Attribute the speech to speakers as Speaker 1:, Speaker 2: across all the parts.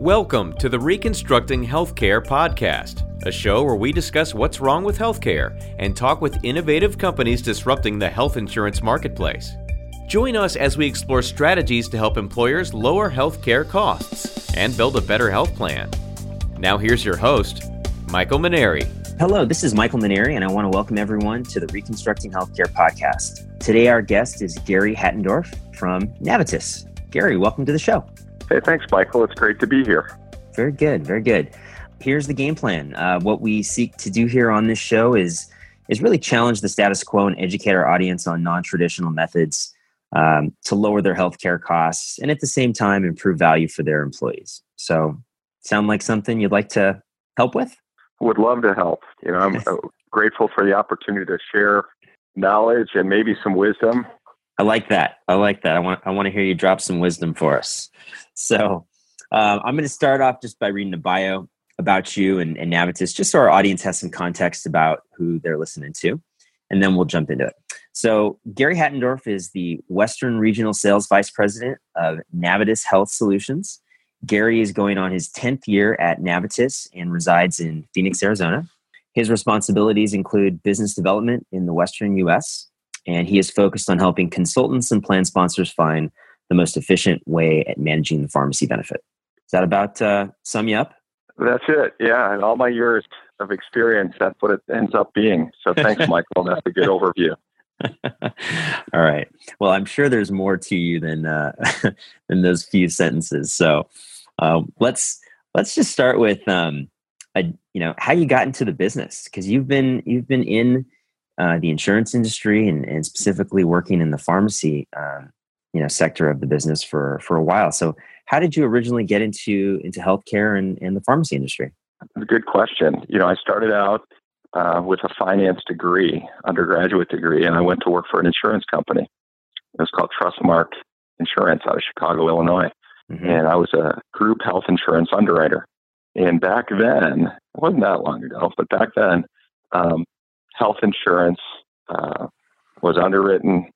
Speaker 1: Welcome to the Reconstructing Healthcare podcast, a show where we discuss what's wrong with healthcare and talk with innovative companies disrupting the health insurance marketplace. Join us as we explore strategies to help employers lower healthcare costs and build a better health plan. Now, here's your host, Michael Maneri.
Speaker 2: Hello, this is Michael Maneri, and I want to welcome everyone to the Reconstructing Healthcare podcast. Today, our guest is Gary Hattendorf from Navitus. Gary, welcome to the show.
Speaker 3: Hey, thanks, Michael. It's great to be here.
Speaker 2: Very good, very good. Here's the game plan. Uh, what we seek to do here on this show is is really challenge the status quo and educate our audience on non-traditional methods um, to lower their healthcare costs and at the same time improve value for their employees. So, sound like something you'd like to help with?
Speaker 3: Would love to help. You know, I'm uh, grateful for the opportunity to share knowledge and maybe some wisdom
Speaker 2: I like that. I like that. I want I want to hear you drop some wisdom for us. So uh, I'm going to start off just by reading a bio about you and, and Navitus, just so our audience has some context about who they're listening to, and then we'll jump into it. So Gary Hattendorf is the Western Regional Sales Vice President of Navitus Health Solutions. Gary is going on his 10th year at Navitus and resides in Phoenix, Arizona. His responsibilities include business development in the Western U.S., and he is focused on helping consultants and plan sponsors find the most efficient way at managing the pharmacy benefit. Is that about uh, sum you up?
Speaker 3: That's it. Yeah, and all my years of experience, that's what it ends up being. So thanks, Michael. That's a good overview.
Speaker 2: all right. Well, I'm sure there's more to you than uh, than those few sentences. So uh, let's let's just start with um, a, you know how you got into the business because you've been you've been in uh, the insurance industry and, and, specifically working in the pharmacy um, you know sector of the business for for a while. So how did you originally get into into healthcare and, and the pharmacy industry?
Speaker 3: Good question. You know, I started out uh, with a finance degree, undergraduate degree, and I went to work for an insurance company. It was called Trustmark Insurance out of Chicago, Illinois. Mm-hmm. And I was a group health insurance underwriter. And back then, it wasn't that long ago, but back then, um, health insurance uh, was underwritten,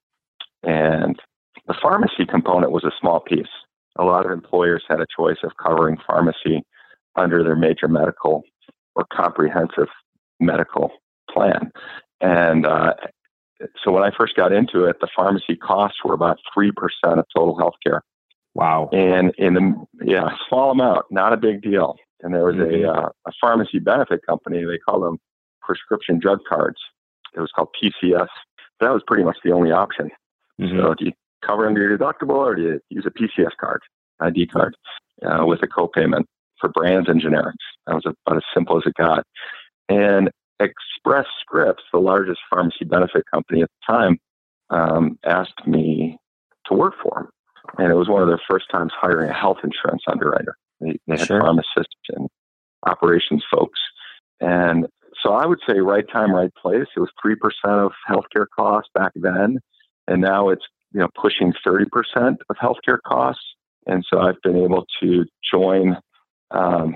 Speaker 3: and the pharmacy component was a small piece. A lot of employers had a choice of covering pharmacy under their major medical or comprehensive medical plan. And uh, so when I first got into it, the pharmacy costs were about 3% of total healthcare.
Speaker 2: Wow.
Speaker 3: And in the, yeah, small amount, not a big deal. And there was mm-hmm. a, uh, a pharmacy benefit company, they call them prescription drug cards. It was called PCS. That was pretty much the only option. Mm-hmm. So do you cover under your deductible or do you use a PCS card, ID card, uh, with a copayment for brands and generics? That was about as simple as it got. And Express Scripts, the largest pharmacy benefit company at the time, um, asked me to work for them. And it was one of their first times hiring a health insurance underwriter. They, they had sure. pharmacists and operations folks. And so I would say right time, right place. It was 3% of healthcare costs back then. And now it's, you know, pushing 30% of healthcare costs. And so I've been able to join um,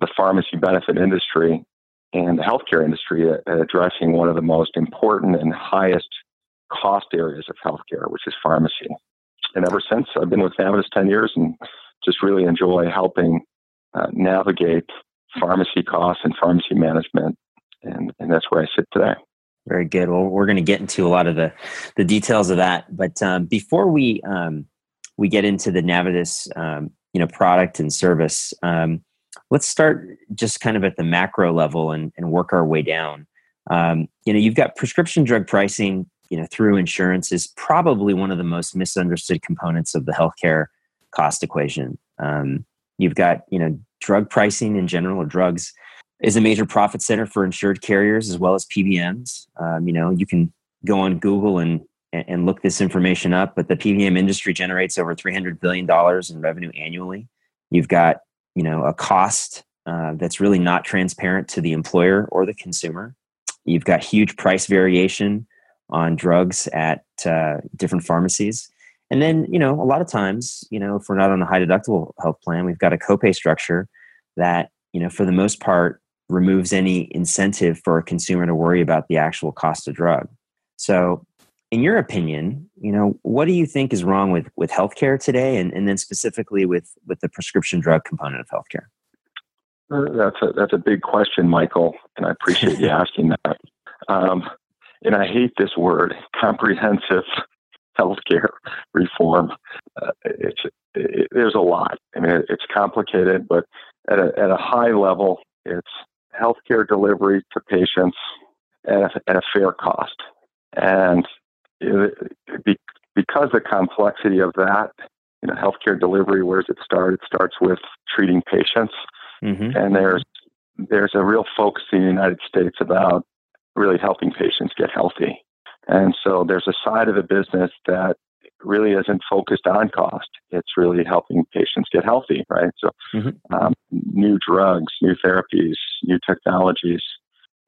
Speaker 3: the pharmacy benefit industry and the healthcare industry at, addressing one of the most important and highest cost areas of healthcare, which is pharmacy. And ever since, I've been with Navitus 10 years and just really enjoy helping uh, navigate pharmacy costs and pharmacy management and and that's where I sit today.
Speaker 2: Very good. Well, we're going to get into a lot of the the details of that, but um, before we um, we get into the Navitus um, you know product and service, um, let's start just kind of at the macro level and, and work our way down. Um, you know, you've got prescription drug pricing. You know, through insurance is probably one of the most misunderstood components of the healthcare cost equation. Um, you've got you know drug pricing in general, or drugs is a major profit center for insured carriers as well as PBMs. Um, you know, you can go on Google and and look this information up, but the PBM industry generates over three hundred billion dollars in revenue annually. You've got you know a cost uh, that's really not transparent to the employer or the consumer. You've got huge price variation on drugs at uh, different pharmacies. And then, you know, a lot of times, you know, if we're not on a high deductible health plan, we've got a copay structure that, you know, for the most part, removes any incentive for a consumer to worry about the actual cost of drug. So, in your opinion, you know, what do you think is wrong with with healthcare today, and, and then specifically with with the prescription drug component of healthcare?
Speaker 3: That's a that's a big question, Michael, and I appreciate you asking that. Um, and I hate this word, comprehensive healthcare reform. Uh, it's it, there's a lot. I mean, it's complicated, but at a, at a high level, it's healthcare delivery to patients at a, at a fair cost. And it, be, because the complexity of that, you know, healthcare delivery, where does it start? It starts with treating patients, mm-hmm. and there's there's a real focus in the United States about really helping patients get healthy. And so there's a side of the business that really isn't focused on cost. It's really helping patients get healthy, right? So, mm-hmm. um, new drugs, new therapies, new technologies,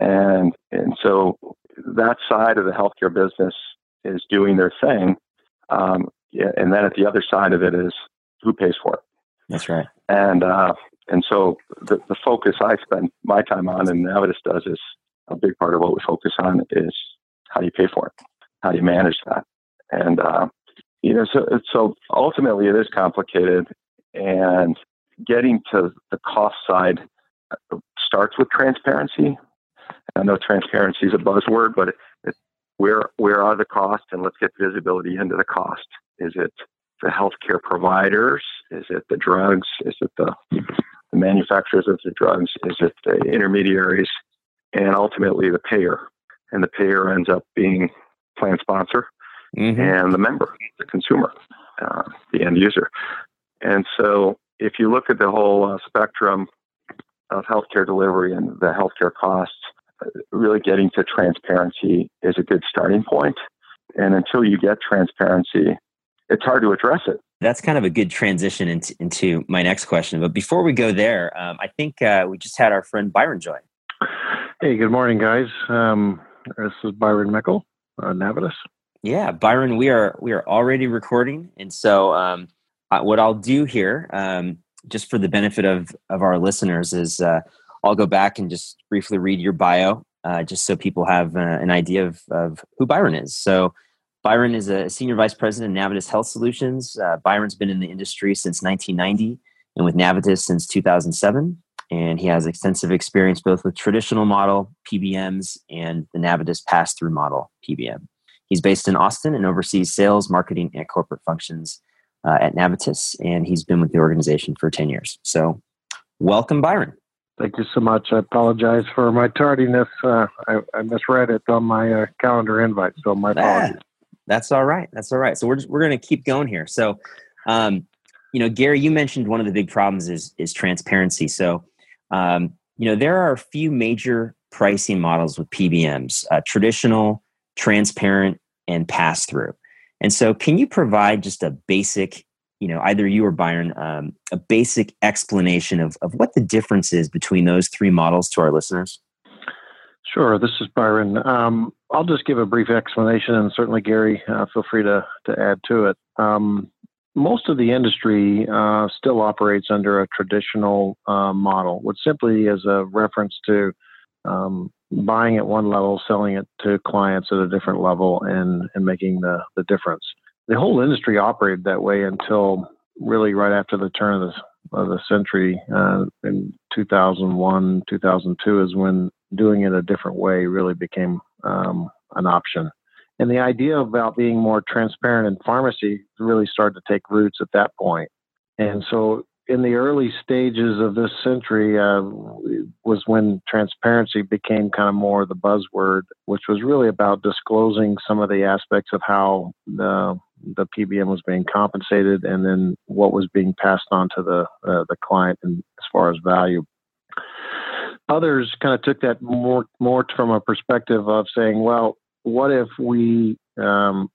Speaker 3: and and so that side of the healthcare business is doing their thing. Um, yeah, and then at the other side of it is who pays for it.
Speaker 2: That's right.
Speaker 3: And uh, and so the, the focus I spend my time on, and Navitus does, is a big part of what we focus on is how do you pay for it, how do you manage that, and uh, you know, so so ultimately it is complicated, and getting to the cost side uh, starts with transparency. I know transparency is a buzzword, but it, it, where where are the costs, and let's get visibility into the cost. Is it the healthcare providers? Is it the drugs? Is it the, the manufacturers of the drugs? Is it the intermediaries? And ultimately the payer. And the payer ends up being plan sponsor mm-hmm. and the member, the consumer, uh, the end user. And so if you look at the whole uh, spectrum of healthcare delivery and the healthcare costs, uh, really getting to transparency is a good starting point. And until you get transparency, it's hard to address it.
Speaker 2: That's kind of a good transition into, into my next question. But before we go there, um, I think uh, we just had our friend Byron join.
Speaker 4: Hey, good morning, guys. Um, this is Byron Mickle, uh, Navitus.
Speaker 2: Yeah, Byron, we are we are already recording, and so um, what I'll do here, um, just for the benefit of of our listeners, is uh, I'll go back and just briefly read your bio, uh, just so people have uh, an idea of, of who Byron is. So, Byron is a senior vice president of Navitus Health Solutions. Uh, Byron's been in the industry since 1990 and with Navitus since 2007. And he has extensive experience both with traditional model PBMs and the Navitus pass through model PBM. He's based in Austin and oversees sales, marketing, and corporate functions uh, at Navitus. And he's been with the organization for 10 years. So, welcome, Byron.
Speaker 4: Thank you so much. I apologize for my tardiness. Uh, I, I, misread it on my uh, calendar invite, so my apologies.
Speaker 2: that's all right. That's all right. So we're just, we're going to keep going here. So, um, you know, Gary, you mentioned one of the big problems is is transparency. So, um, you know, there are a few major pricing models with PBMs: uh, traditional, transparent, and pass through. And so, can you provide just a basic, you know, either you or Byron, um, a basic explanation of, of what the difference is between those three models to our listeners?
Speaker 4: Sure. This is Byron. Um, I'll just give a brief explanation, and certainly Gary, uh, feel free to to add to it. Um, most of the industry uh, still operates under a traditional uh, model, which simply is a reference to um, buying at one level, selling it to clients at a different level, and and making the the difference. The whole industry operated that way until really right after the turn of the of the century uh, in 2001 2002 is when doing it a different way really became um, an option and the idea about being more transparent in pharmacy really started to take roots at that point. point and so in the early stages of this century uh, was when transparency became kind of more the buzzword, which was really about disclosing some of the aspects of how the the PBM was being compensated, and then what was being passed on to the uh, the client and as far as value. Others kind of took that more more from a perspective of saying, well, what if we um,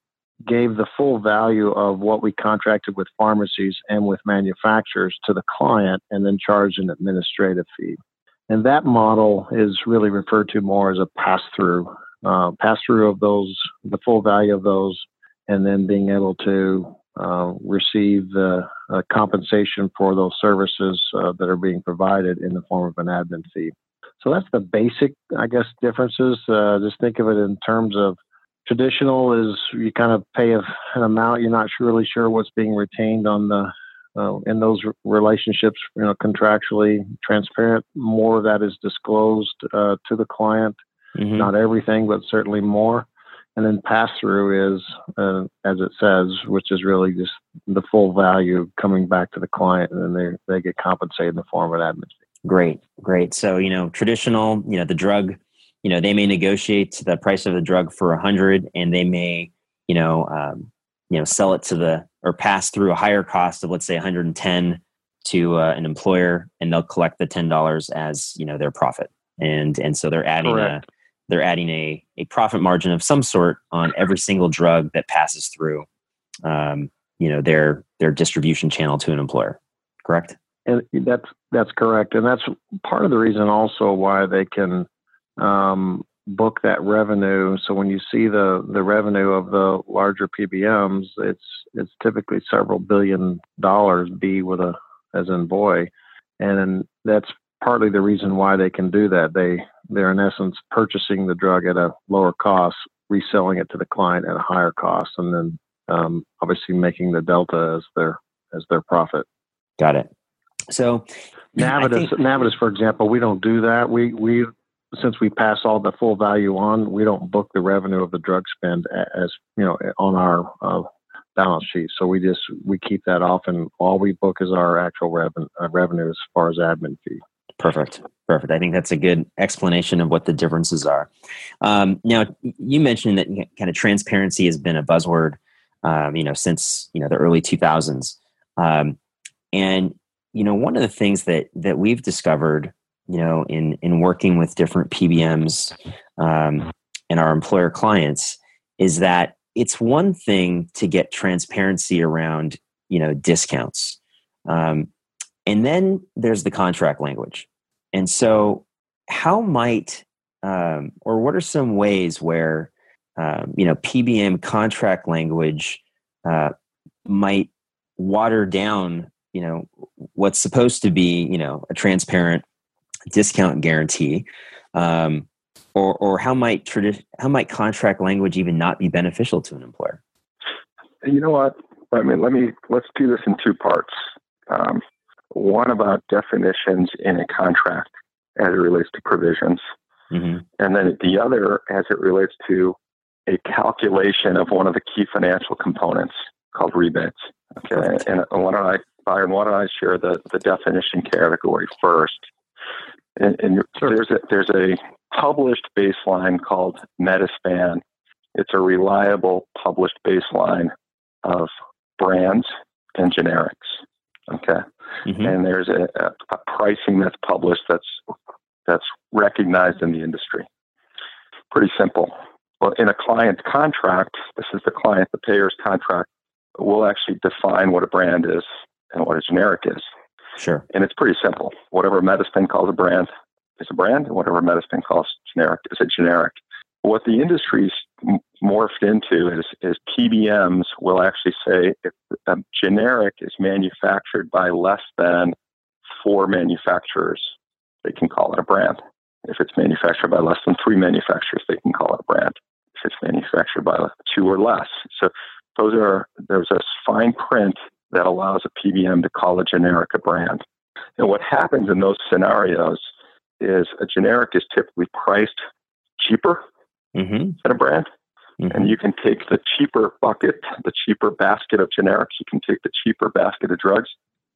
Speaker 4: gave the full value of what we contracted with pharmacies and with manufacturers to the client and then charged an administrative fee. And that model is really referred to more as a pass through, uh, pass through of those, the full value of those, and then being able to uh, receive the uh, compensation for those services uh, that are being provided in the form of an admin fee. So that's the basic, I guess, differences. Uh, just think of it in terms of traditional is you kind of pay a, an amount you're not really sure what's being retained on the uh, in those relationships, you know, contractually transparent. More of that is disclosed uh, to the client. Mm-hmm. Not everything, but certainly more. And then pass through is, uh, as it says, which is really just the full value coming back to the client, and then they they get compensated in the form of admin.
Speaker 2: Great, great. So you know, traditional, you know, the drug, you know, they may negotiate the price of the drug for a hundred, and they may, you know, um, you know, sell it to the or pass through a higher cost of let's say 110 to uh, an employer, and they'll collect the ten dollars as you know their profit, and and so they're adding Correct. a they're adding a a profit margin of some sort on every single drug that passes through, um, you know, their their distribution channel to an employer. Correct.
Speaker 4: And that's that's correct, and that's part of the reason also why they can um, book that revenue. So when you see the the revenue of the larger PBMs, it's it's typically several billion dollars. B with a as in boy, and that's partly the reason why they can do that. They they're in essence purchasing the drug at a lower cost, reselling it to the client at a higher cost, and then um, obviously making the delta as their as their profit.
Speaker 2: Got it. So
Speaker 4: Navitus, think, Navitus, for example, we don't do that. We we since we pass all the full value on, we don't book the revenue of the drug spend as you know on our uh, balance sheet. So we just we keep that off, and all we book is our actual revenue uh, revenue as far as admin fee.
Speaker 2: Perfect. Perfect. I think that's a good explanation of what the differences are. Um, now, you mentioned that kind of transparency has been a buzzword, um, you know, since you know the early 2000s, um, and you know, one of the things that that we've discovered you know, in in working with different PBMs um, and our employer clients, is that it's one thing to get transparency around you know discounts, um, and then there's the contract language, and so how might um, or what are some ways where um, you know PBM contract language uh, might water down you know what's supposed to be you know a transparent discount guarantee um, or, or how might tradi- how might contract language even not be beneficial to an employer?
Speaker 3: You know what? I mean let me let's do this in two parts. Um, one about definitions in a contract as it relates to provisions. Mm-hmm. and then the other as it relates to a calculation of one of the key financial components called rebates. Okay. And why don't i Byron, why don't I share the, the definition category first? And, and sure. there's a there's a published baseline called Medi-Span. It's a reliable published baseline of brands and generics. Okay, mm-hmm. and there's a, a, pricing that's published that's that's recognized in the industry. Pretty simple. Well, in a client contract, this is the client, the payer's contract. We'll actually define what a brand is and what a generic is.
Speaker 2: Sure.
Speaker 3: And it's pretty simple. Whatever Medi-Span calls a brand is a brand, and whatever Medi-Span calls generic is a generic. What the industry's morphed into is, is PBMs will actually say if a generic is manufactured by less than four manufacturers, they can call it a brand. If it's manufactured by less than three manufacturers, they can call it a brand. If it's manufactured by two or less. So those are there's a fine print that allows a PBM to call a generic a brand. And what happens in those scenarios is a generic is typically priced cheaper mm-hmm. than a brand. Mm-hmm. And you can take the cheaper bucket, the cheaper basket of generics, you can take the cheaper basket of drugs,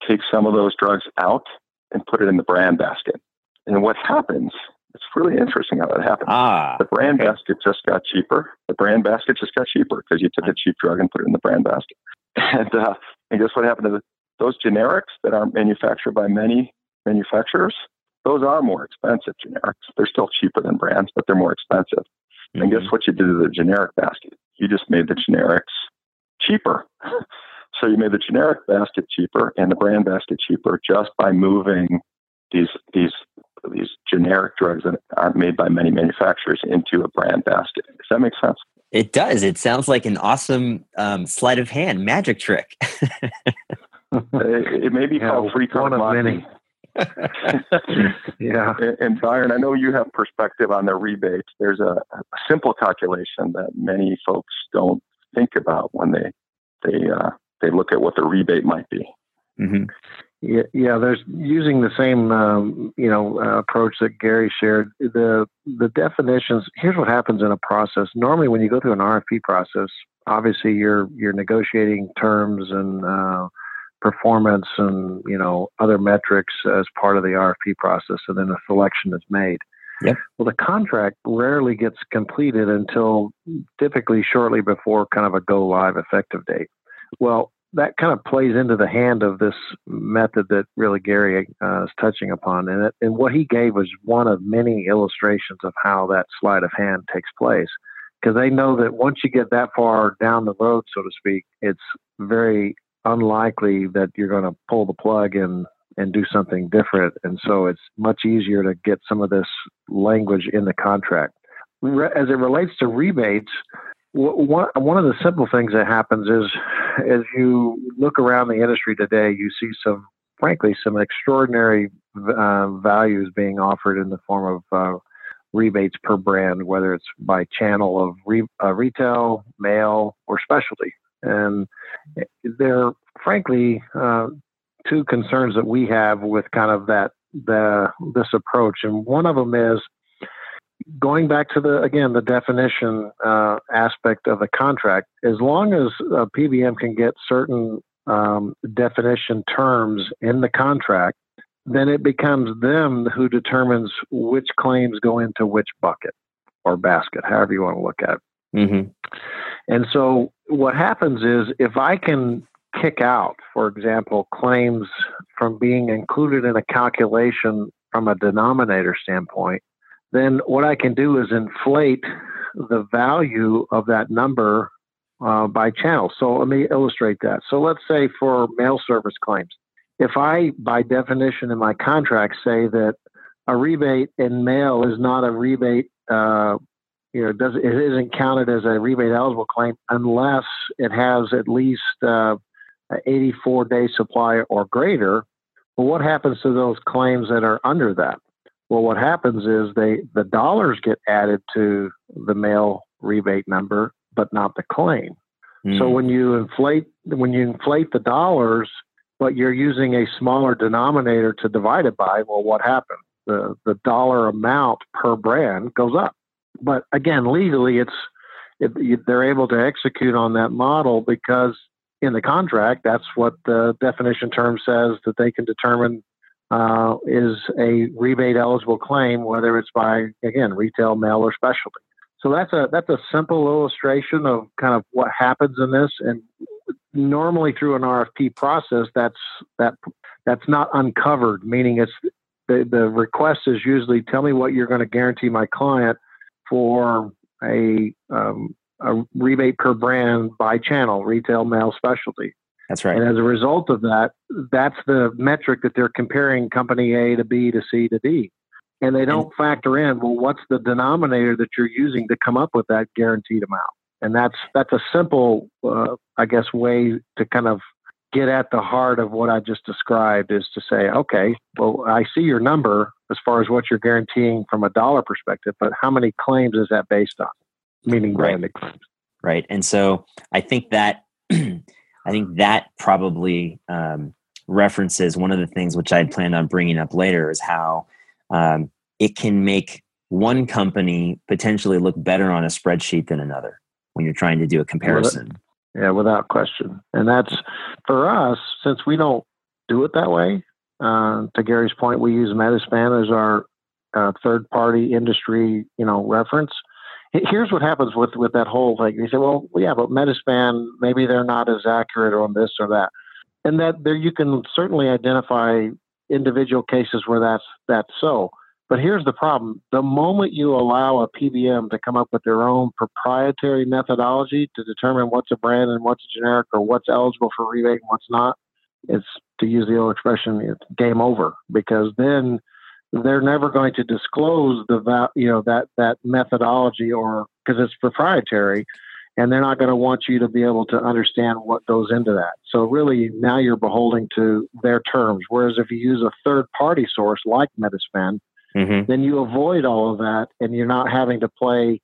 Speaker 3: take some of those drugs out, and put it in the brand basket. And what happens, it's really interesting how that happens. Ah, the brand okay. basket just got cheaper. The brand basket just got cheaper because you took a cheap drug and put it in the brand basket. And uh, and guess what happened to the, those generics that aren't manufactured by many manufacturers? Those are more expensive generics. They're still cheaper than brands, but they're more expensive. Mm-hmm. And guess mm-hmm. what you did to the generic basket? You just made the generics cheaper. so you made the generic basket cheaper and the brand basket cheaper just by moving these these these generic drugs that aren't made by many manufacturers into a brand basket. Does that make sense?
Speaker 2: It does. It sounds like an awesome um, sleight of hand magic trick.
Speaker 3: it, it, may be yeah, called free card
Speaker 4: one of many. yeah.
Speaker 3: And, and Byron, I know you have perspective on the rebates. There's a, a simple calculation that many folks don't think about when they they uh, they look at what the rebate might be.
Speaker 2: Mm-hmm.
Speaker 4: Yeah, yeah. There's using the same um, you know uh, approach that Gary shared. The the definitions. Here's what happens in a process. Normally, when you go through an RFP process, obviously you're you're negotiating terms and uh, performance and you know other metrics as part of the RFP process, and then a selection is made.
Speaker 2: Yep.
Speaker 4: Well, the contract rarely gets completed until typically shortly before kind of a go live effective date. Well, that kind of plays into the hand of this method that really Gary uh, is touching upon, and it, and what he gave was one of many illustrations of how that sleight of hand takes place. Because they know that once you get that far down the road, so to speak, it's very unlikely that you're going to pull the plug and and do something different. And so it's much easier to get some of this language in the contract. As it relates to rebates, one one of the simple things that happens is as you look around the industry today, you see some, frankly, some extraordinary uh, values being offered in the form of uh, rebates per brand, whether it's by channel of re- uh, retail, mail, or specialty. And they're frankly uh, two concerns that we have with kind of that the this approach, and one of them is going back to the again the definition uh, aspect of the contract. As long as a PBM can get certain um, definition terms in the contract, then it becomes them who determines which claims go into which bucket or basket, however you want to look at it.
Speaker 2: Mm-hmm.
Speaker 4: And so what happens is if I can kick out, for example, claims from being included in a calculation from a denominator standpoint, then what I can do is inflate the value of that number uh, by channel. So let me illustrate that. So let's say for mail service claims, if I, by definition in my contract, say that a rebate in mail is not a rebate, uh, you know, does it isn't counted as a rebate eligible claim unless it has at least uh, 84 day supply or greater. Well, what happens to those claims that are under that? Well, what happens is they the dollars get added to the mail rebate number, but not the claim. Mm. So when you inflate when you inflate the dollars, but you're using a smaller denominator to divide it by, well, what happens? The the dollar amount per brand goes up. But again, legally, it's it, they're able to execute on that model because in the contract, that's what the definition term says that they can determine uh, is a rebate eligible claim, whether it's by again retail, mail, or specialty. So that's a that's a simple illustration of kind of what happens in this. And normally through an RFP process, that's that that's not uncovered. Meaning it's the the request is usually tell me what you're going to guarantee my client for a um, a rebate per brand by channel, retail, mail, specialty.
Speaker 2: That's right.
Speaker 4: And as a result of that, that's the metric that they're comparing company A to B to C to D. And they don't factor in, well, what's the denominator that you're using to come up with that guaranteed amount? And that's that's a simple, uh, I guess, way to kind of get at the heart of what I just described is to say, okay, well, I see your number as far as what you're guaranteeing from a dollar perspective, but how many claims is that based on? meaning branded right. claims.
Speaker 2: Right. And so I think that I think that probably um, references one of the things which I'd planned on bringing up later is how um, it can make one company potentially look better on a spreadsheet than another when you're trying to do a comparison.
Speaker 4: Yeah, without question. And that's for us, since we don't do it that way. Uh, to Gary's point, we use Medi-Span as our uh, third party industry, you know, reference here's what happens with with that whole thing. You say, well, yeah, but Medi-Span maybe they're not as accurate on this or that, and that there you can certainly identify individual cases where that's that's so. But here's the problem: the moment you allow a PBM to come up with their own proprietary methodology to determine what's a brand and what's a generic or what's eligible for rebate and what's not, it's to use the old expression, it's game over because then they're never going to disclose the you know that that methodology or because it's proprietary and they're not going to want you to be able to understand what goes into that. So really, now you're beholden to their terms. Whereas if you use a third party source like Medi-Span, mm-hmm. then you avoid all of that, and you're not having to play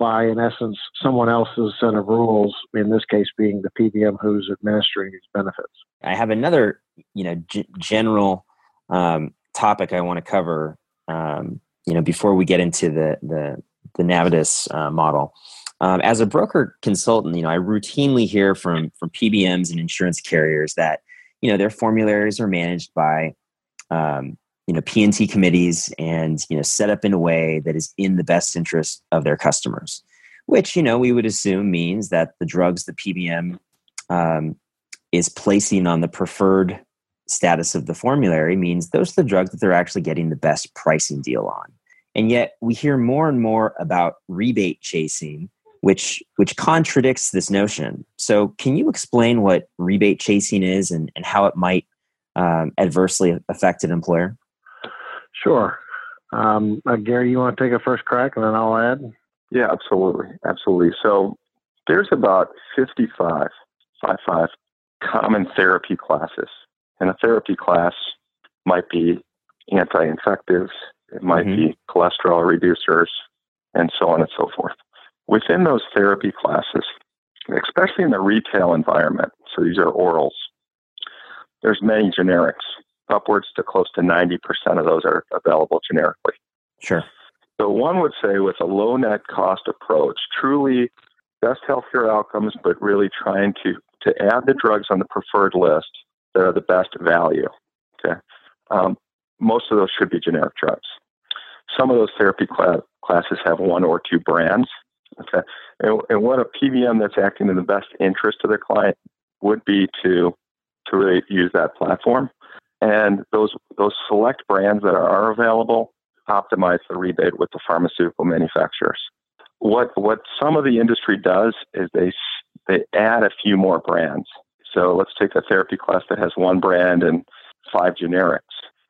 Speaker 4: by, in essence, someone else's set of rules. In this case, being the PBM who's administering these benefits.
Speaker 2: I have another, you know, g- general um, topic I want to cover. Um, you know, before we get into the the the Navitus uh, model. Um, as a broker consultant, you know, I routinely hear from from PBMs and insurance carriers that you know their formularies are managed by um, you know P&T committees and you know set up in a way that is in the best interest of their customers, which you know we would assume means that the drugs the PBM um, is placing on the preferred status of the formulary means those are the drugs that they're actually getting the best pricing deal on. And yet we hear more and more about rebate chasing which which contradicts this notion. So, can you explain what rebate chasing is and, and how it might um, adversely affect an employer?
Speaker 4: Sure. Um, uh, Gary, you want to take a first crack, and then I'll add.
Speaker 3: Yeah, absolutely, absolutely. So, there's about 55, 55 common therapy classes, and a therapy class might be anti-infectives, it might mm-hmm. be cholesterol reducers, and so on and so forth within those therapy classes, especially in the retail environment, so these are orals, there's many generics. Upwards to close to 90% of those are available generically.
Speaker 2: Sure.
Speaker 3: So one would say with a low net cost approach, truly best healthcare outcomes, but really trying to, to add the drugs on the preferred list that are the best value. Okay. Um, most of those should be generic drugs. Some of those therapy cl- classes have one or two brands. Okay. And, and what a PBM that's acting in the best interest of their client would be to to really use that platform. And those those select brands that are available optimize the rebate with the pharmaceutical manufacturers. What what some of the industry does is they they add a few more brands. So let's take a therapy class that has one brand and five generics.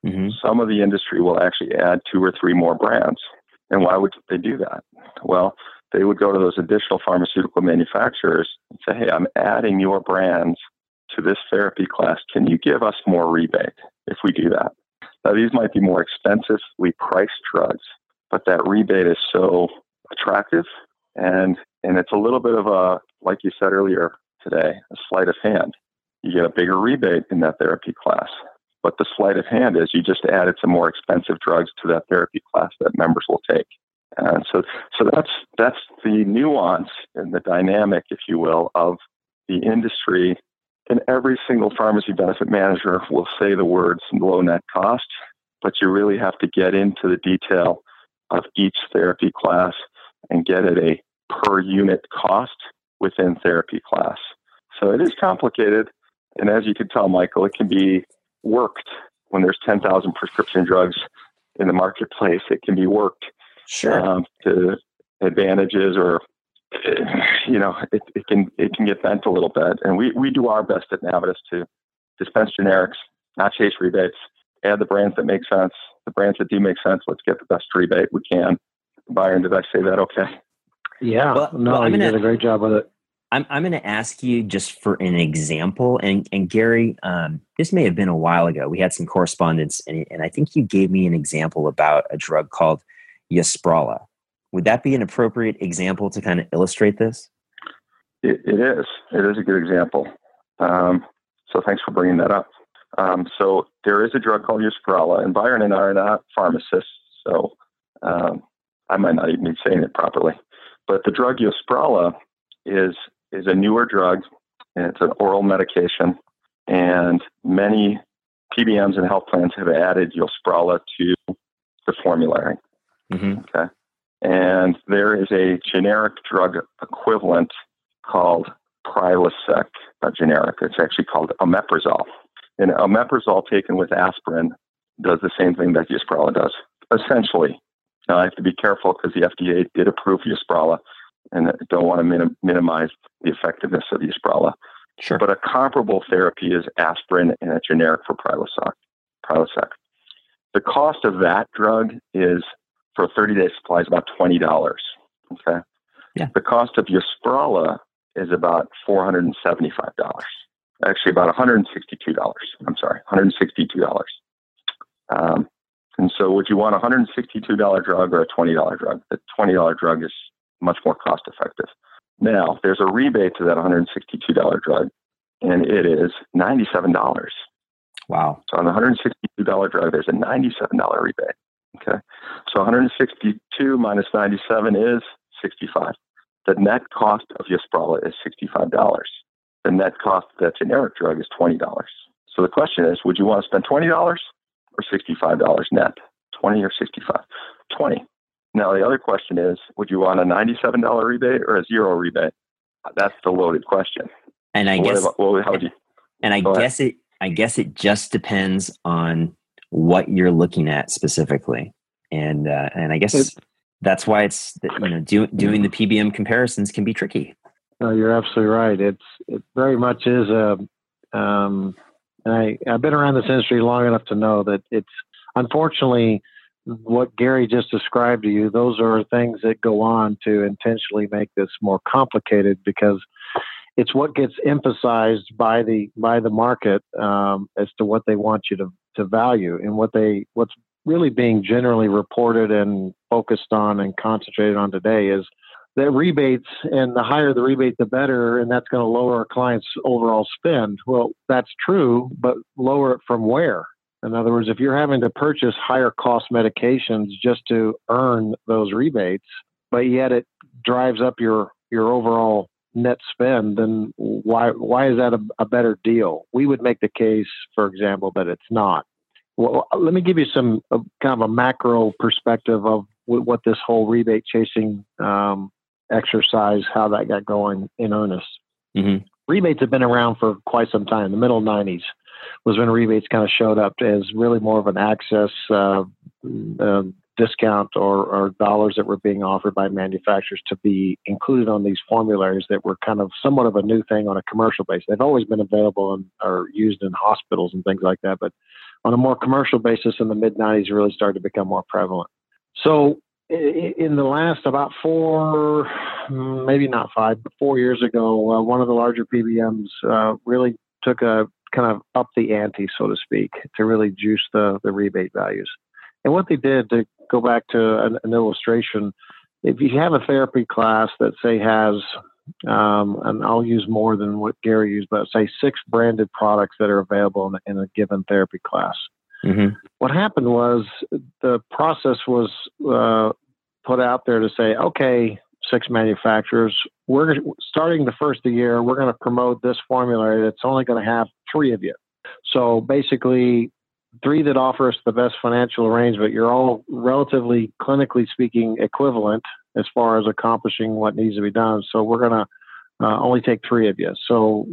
Speaker 3: Mm-hmm. Some of the industry will actually add two or three more brands. And why would they do that? Well, they would go to those additional pharmaceutical manufacturers and say, hey, I'm adding your brands to this therapy class. Can you give us more rebate if we do that? Now, these might be more expensively priced drugs, but that rebate is so attractive and and it's a little bit of a like you said earlier today a sleight of hand. You get a bigger rebate in that therapy class. But the sleight of hand is you just added some more expensive drugs to that therapy class that members will take. And so, so that's that's the nuance and the dynamic, if you will, of the industry. And every single pharmacy benefit manager will say the words low net cost, but you really have to get into the detail of each therapy class and get at a per unit cost within therapy class. So it is complicated. And as you can tell, Michael, it can be worked when there's 10,000 prescription drugs in the marketplace. It can be worked
Speaker 2: sure. Um,
Speaker 3: to advantages or you know it, it can it can get bent a little bit and we, we do our best at navitus to dispense generics not chase rebates add the brands that make sense the brands that do make sense let's get the best rebate we can byron did i say that okay
Speaker 4: yeah well, no well, you gonna, did a great job with it
Speaker 2: i'm, I'm going to ask you just for an example and, and gary um, this may have been a while ago we had some correspondence and, and i think you gave me an example about a drug called Yosprala. Would that be an appropriate example to kind of illustrate this?
Speaker 3: it, it is. It is a good example. Um, so thanks for bringing that up. Um, so there is a drug called Yosprala, and Byron and I are not pharmacists, so um, I might not even be saying it properly. But the drug Yosprala is is a newer drug, and it's an oral medication. And many PBMs and health plans have added Yosprala to the formulary. Mm-hmm. Okay. And there is a generic drug equivalent called Prilosec, a generic. It's actually called omeprazole. And omeprazole taken with aspirin does the same thing that Yosprala does, essentially. Now, I have to be careful because the FDA did approve Yosprala, and I don't want to minim- minimize the effectiveness of Yosprala.
Speaker 2: Sure.
Speaker 3: But a comparable therapy is aspirin and a generic for Prilosec. Prilosec. The cost of that drug is for a 30 day supply is about $20. Okay.
Speaker 2: Yeah.
Speaker 3: The cost of Yosprala is about $475. Actually, about $162. I'm sorry, $162. Um, and so, would you want a $162 drug or a $20 drug? The $20 drug is much more cost effective. Now, there's a rebate to that $162 drug, and it is $97.
Speaker 2: Wow.
Speaker 3: So on the $162 drug, there's a $97 rebate. Okay. So 162 minus 97 is 65. The net cost of Yosprala is $65. The net cost of that generic drug is $20. So the question is, would you want to spend $20 or $65 net? 20 or 65? 20. Now the other question is, would you want a $97 rebate or a zero rebate? That's the loaded question.
Speaker 2: And I
Speaker 3: What
Speaker 2: guess
Speaker 3: about- well, how would you?
Speaker 2: and I
Speaker 3: Go ahead.
Speaker 2: guess it I guess it just depends on what you're looking at specifically. And uh, and I guess
Speaker 4: It-
Speaker 2: that's why it's you know do, doing the PBM comparisons can be tricky.
Speaker 4: No, you're absolutely right. It's it very much is a. Um, and I I've been around this industry long enough to know that it's unfortunately what Gary just described to you. Those are things that go on to intentionally make this more complicated because it's what gets emphasized by the by the market um, as to what they want you to to value and what they what's really being generally reported and focused on and concentrated on today is that rebates and the higher the rebate the better and that's going to lower our clients overall spend. Well that's true but lower it from where? In other words if you're having to purchase higher cost medications just to earn those rebates but yet it drives up your your overall net spend then why why is that a, a better deal? We would make the case for example that it's not. Well let me give you some uh, kind of a macro perspective of wh- what this whole rebate chasing um, exercise, how that got going in earnest.
Speaker 2: Mhm.
Speaker 4: Rebates have been around for quite some time. The middle 90s was when rebates kind of showed up as really more of an access uh, uh, discount or, or dollars that were being offered by manufacturers to be included on these formularies that were kind of somewhat of a new thing on a commercial basis. They've always been available and are used in hospitals and things like that, but on a more commercial basis in the mid 90s, really started to become more prevalent. So in the last about four, maybe not five, but four years ago, uh, one of the larger PBMs uh, really took a kind of up the ante, so to speak, to really juice the, the rebate values. And what they did to go back to an, an illustration, if you have a therapy class that say has, um, and I'll use more than what Gary used, but say six branded products that are available in, in a given therapy class
Speaker 2: Mhm.
Speaker 4: what happened was the process was uh, put out there to say, okay, six manufacturers, we're starting the first of the year, we're going to promote this formulary that's only going to have three of you. So basically, three that offer us the best financial arrangement. You're all relatively, clinically speaking, equivalent as far as accomplishing what needs to be done. So we're going to uh, only take three of you. So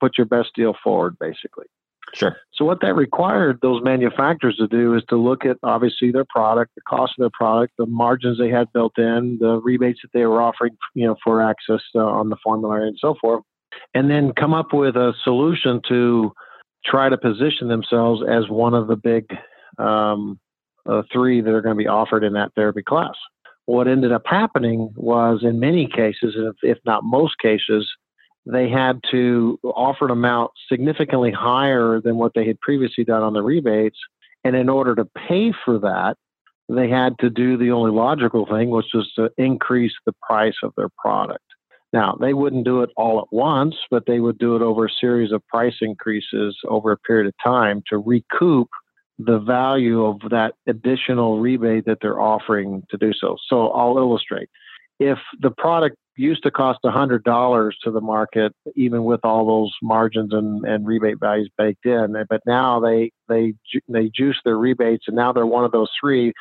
Speaker 4: put your best deal forward, basically.
Speaker 2: Sure.
Speaker 4: So what that required those manufacturers to do is to look at obviously their product, the cost of their product, the margins they had built in, the rebates that they were offering, you know, for access uh, on the formulary and so forth, and then come up with a solution to try to position themselves as one of the big um, uh, three that are going to be offered in that therapy class. What ended up happening was, in many cases, if, if not most cases, they had to offer an amount significantly higher than what they had previously done on the rebates. And in order to pay for that, they had to do the only logical thing, which was to increase the price of their product. Now, they wouldn't do it all at once, but they would do it over a series of price increases over a period of time to recoup the value of that additional rebate that they're offering to do so. So I'll illustrate. If the product used to cost $100 to the market, even with all those margins and, and rebate values baked in. But now they they ju- they juice their rebates, and now they're one of those three.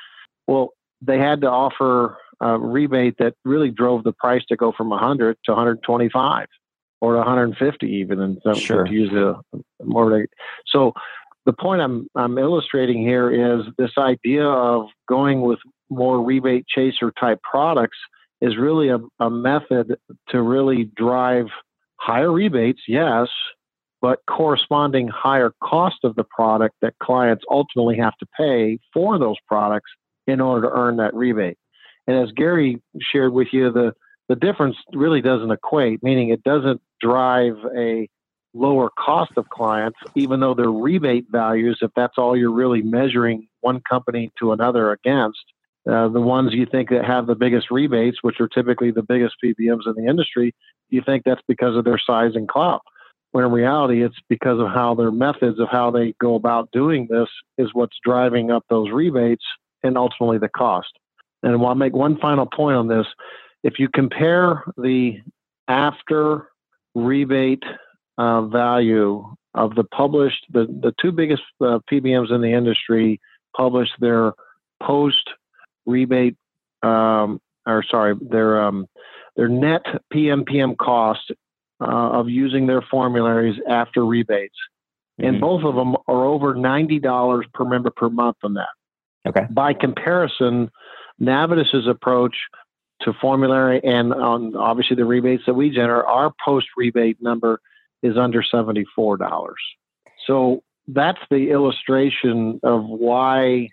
Speaker 4: Well, they had to offer a rebate that really drove the price to go from 100 to 125 or to 150 even, and so
Speaker 2: Sure.
Speaker 4: to use a more. So the point I'm I'm illustrating here is this idea of going with more rebate chaser type products is really a, a method to really drive higher rebates, yes, but corresponding higher cost of the product that clients ultimately have to pay for those products in order to earn that rebate. And as Gary shared with you, the the difference really doesn't equate, meaning it doesn't drive a lower cost of clients, even though their rebate values, if that's all you're really measuring one company to another against, uh, the ones you think that have the biggest rebates, which are typically the biggest PBMs in the industry, you think that's because of their size and clout. When in reality, it's because of how their methods of how they go about doing this is what's driving up those rebates and ultimately the cost. And I want to make one final point on this. If you compare the after rebate uh, value of the published, the, the two biggest uh, PBMs in the industry publish their post rebate, um, or sorry, their um, their net PMPM cost uh, of using their formularies after rebates, mm-hmm. and both of them are over ninety dollars per member per month on that.
Speaker 2: Okay.
Speaker 4: By comparison, Navitus's approach to formulary and on obviously the rebates that we generate, our post rebate number is under $74. So that's the illustration of why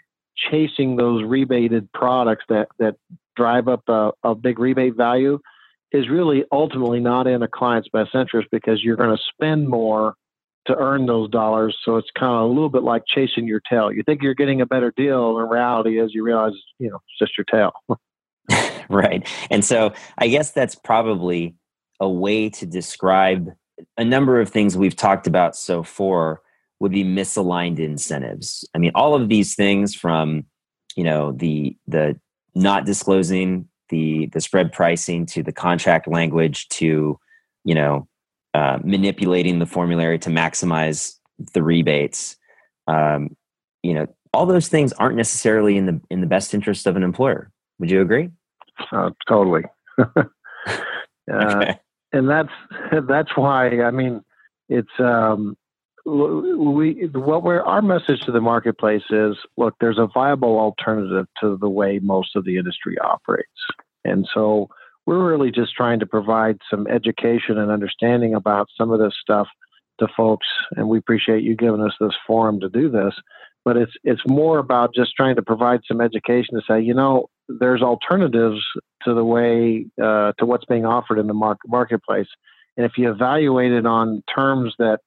Speaker 4: chasing those rebated products that, that drive up a, a big rebate value is really ultimately not in a client's best interest because you're going to spend more to earn those dollars. So it's kind of a little bit like chasing your tail. You think you're getting a better deal, and reality is you realize, you know, it's just your tail.
Speaker 2: right. And so I guess that's probably a way to describe a number of things we've talked about so far would be misaligned incentives. I mean, all of these things from, you know, the the not disclosing the the spread pricing to the contract language to, you know, uh, manipulating the formulary to maximize the rebates. Um, you know, all those things aren't necessarily in the in the best interest of an employer. Would you agree?
Speaker 4: Uh, totally. uh, okay. And that's that's why I mean it's um, we what we're our message to the marketplace is look there's a viable alternative to the way most of the industry operates. And so we're really just trying to provide some education and understanding about some of this stuff to folks. And we appreciate you giving us this forum to do this. But it's it's more about just trying to provide some education to say you know there's alternatives to the way uh, to what's being offered in the market, marketplace. And if you evaluate it on terms that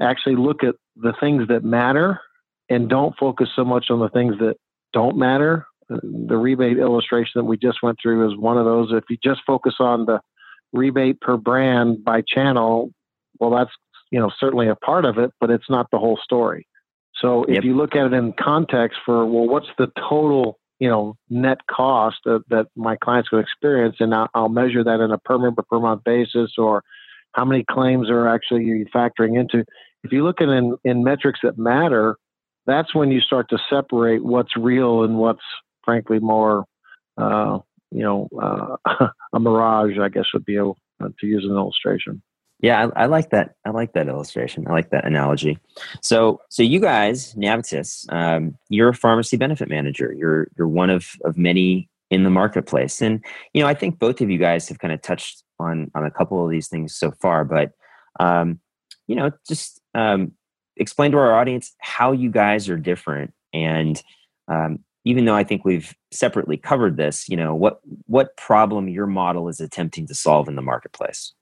Speaker 4: actually look at the things that matter and don't focus so much on the things that don't matter. The rebate illustration that we just went through is one of those. If you just focus on the rebate per brand by channel well that's you know certainly a part of it but it's not the whole story. So if you look at it in context for well, what's the total you know net cost that, that my clients will experience, and I'll, I'll, measure that in a per member per month basis, or how many claims are actually you factoring into. If you look at in in metrics that matter, that's when you start to separate what's real and what's frankly more, uh, you know, uh, a mirage. I guess would be a, to use an illustration.
Speaker 2: Yeah, I, I, like that. I like that illustration. I like that analogy. So, so you guys, Navitus, um, you're a pharmacy benefit manager. You're you're one of of many in the marketplace, and you know I think both of you guys have kind of touched on on a couple of these things so far. But um, you know, just um, explain to our audience how you guys are different, and um, even though I think we've separately covered this, you know, what what problem your model is attempting to solve in the marketplace.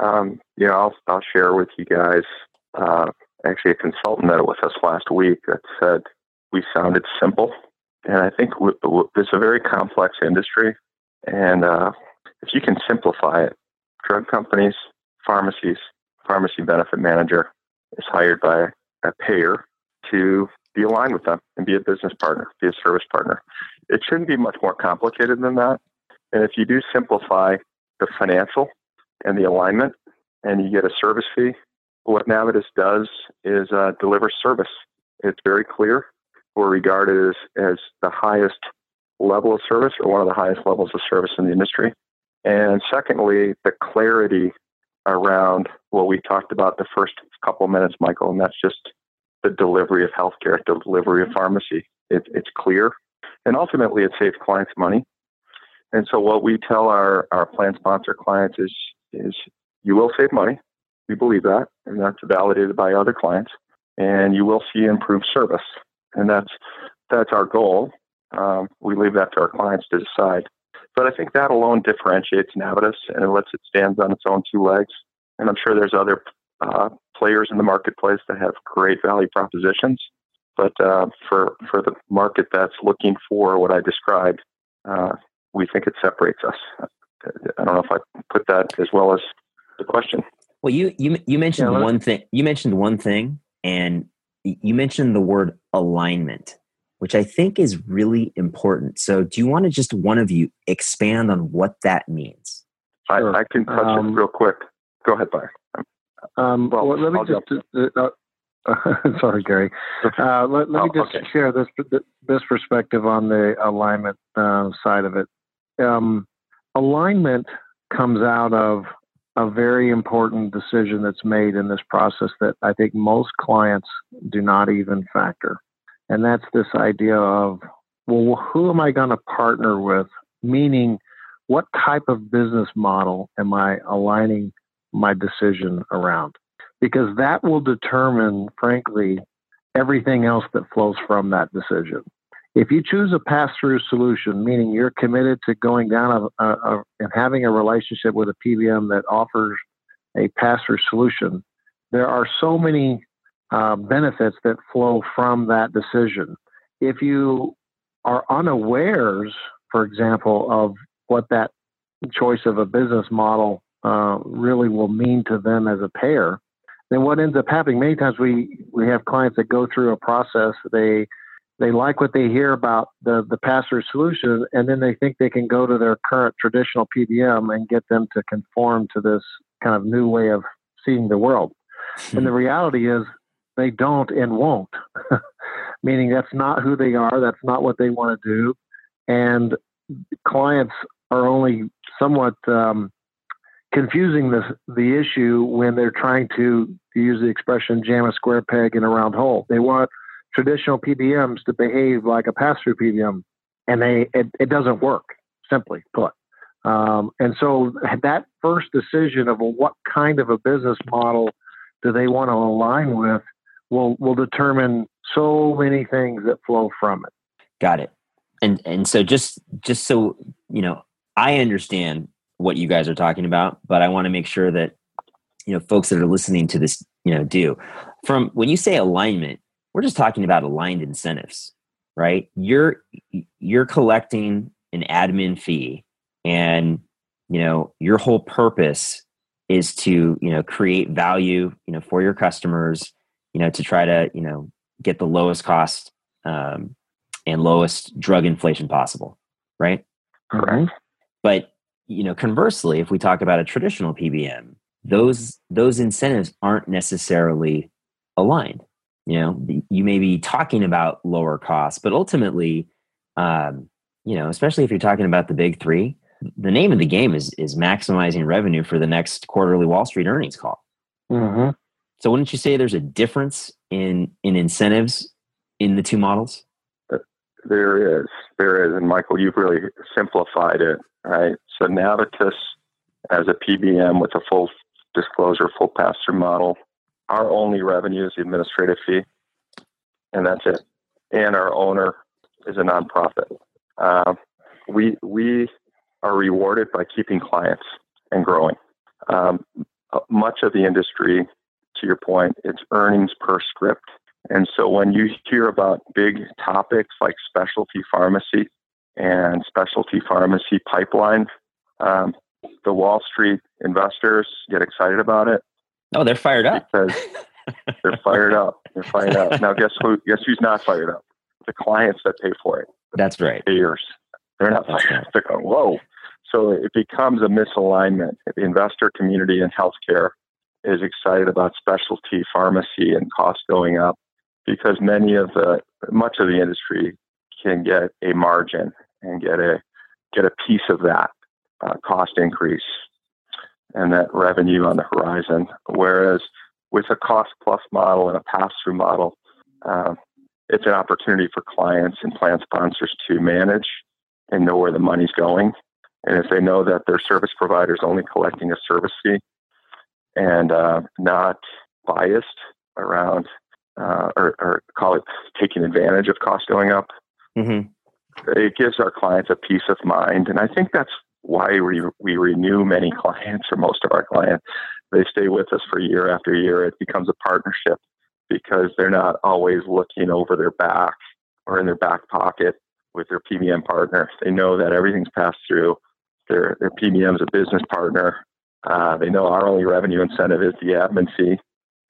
Speaker 3: Um, yeah, I'll, I'll share with you guys. Uh, actually, a consultant met with us last week that said we sounded simple. And I think it's a very complex industry. And uh, if you can simplify it, drug companies, pharmacies, pharmacy benefit manager is hired by a payer to be aligned with them and be a business partner, be a service partner. It shouldn't be much more complicated than that. And if you do simplify the financial and the alignment, and you get a service fee. What Navitus does is uh, deliver service. It's very clear. We're regarded as, as the highest level of service or one of the highest levels of service in the industry. And secondly, the clarity around what we talked about the first couple minutes, Michael, and that's just the delivery of healthcare, the delivery of pharmacy. It, it's clear. And ultimately, it saves clients money. And so, what we tell our, our plan sponsor clients is is you will save money. We believe that, and that's validated by other clients. And you will see improved service, and that's that's our goal. Um, we leave that to our clients to decide. But I think that alone differentiates Navitus and it lets it stand on its own two legs. And I'm sure there's other uh, players in the marketplace that have great value propositions. But uh, for for the market that's looking for what I described, uh, we think it separates us. I don't know if I put that as well as the question.
Speaker 2: Well, you you you mentioned yeah, one thing. You mentioned one thing, and you mentioned the word alignment, which I think is really important. So, do you want to just one of you expand on what that means?
Speaker 3: I, I can touch um, it real quick. Go ahead, Byron.
Speaker 4: Um, well, let me I'll just. Uh, uh, sorry, Gary. Uh, let, let, me oh, just okay. share this this perspective on the alignment uh, side of it. Um, alignment comes out of a very important decision that's made in this process that I think most clients do not even factor. And that's this idea of, well, who am I going to partner with? Meaning, what type of business model am I aligning my decision around? Because that will determine, frankly, everything else that flows from that decision. If you choose a pass through solution, meaning you're committed to going down a, a, a, and having a relationship with a PBM that offers a pass through solution, there are so many uh, benefits that flow from that decision. If you are unawares, for example, of what that choice of a business model uh, really will mean to them as a payer, then what ends up happening many times we we have clients that go through a process they they like what they hear about the the pass-through solution, and then they think they can go to their current traditional PBM and get them to conform to this kind of new way of seeing the world. and the reality is they don't and won't. Meaning that's not who they are, that's not what they want to do, and clients are only somewhat um, confusing the the issue when they're trying to, use the expression jam a square peg in a round hole. They want traditional PBMs to behave like a pass-through PBM, and they it, it doesn't work. Simply put, um, and so that first decision of what kind of a business model do they want to align with will will determine so many things that flow from it.
Speaker 2: Got it. And and so just just so you know, I understand what you guys are talking about, but I want to make sure that you know folks that are listening to this you know do from when you say alignment we're just talking about aligned incentives right you're you're collecting an admin fee and you know your whole purpose is to you know create value you know for your customers you know to try to you know get the lowest cost um, and lowest drug inflation possible right?
Speaker 3: Correct
Speaker 2: but you know conversely if we talk about a traditional pbm those those incentives aren't necessarily aligned. You know you may be talking about lower costs but ultimately um, you know especially if you're talking about the big three the name of the game is is maximizing revenue for the next quarterly wall street earnings call.
Speaker 4: Mm-hmm.
Speaker 2: So wouldn't you say there's a difference in in incentives in the two models
Speaker 3: there is there is and michael you've really simplified it right so navitus as a pbm with a full disclosure full pass-through model our only revenue is the administrative fee, and that's it. And our owner is a nonprofit. Uh, we we are rewarded by keeping clients and growing. Um, uh, much of the industry, to your point, it's earnings per script. And so when you hear about big topics like specialty pharmacy and specialty pharmacy pipeline, um, the Wall Street investors get excited about it.
Speaker 2: Oh, they're fired up.
Speaker 3: Because they're fired up. They're fired up. Now, guess who? Guess who's not fired up? The clients that pay for it.
Speaker 2: That's right.
Speaker 3: Payers. They're not fired up. They're going, whoa. So it becomes a misalignment. The investor community in healthcare is excited about specialty pharmacy and costs going up because many of the much of the industry can get a margin and get a get a piece of that uh, cost increase and that revenue on the horizon. Whereas with a cost plus model and a pass through model, uh, it's an opportunity for clients and plan sponsors to manage and know where the money's going. And if they know that their service provider is only collecting a service fee and uh, not biased around uh, or, or, call it taking advantage of cost going up,
Speaker 2: mm-hmm.
Speaker 3: it gives our clients a peace of mind, and I think that's why we we renew many clients or most of our clients. They stay with us for year after year. It becomes a partnership because they're not always looking over their back or in their back pocket with their PBM partner. They know that everything's passed through. Their their PBM is a business partner. Uh, they know our only revenue incentive is the admin fee.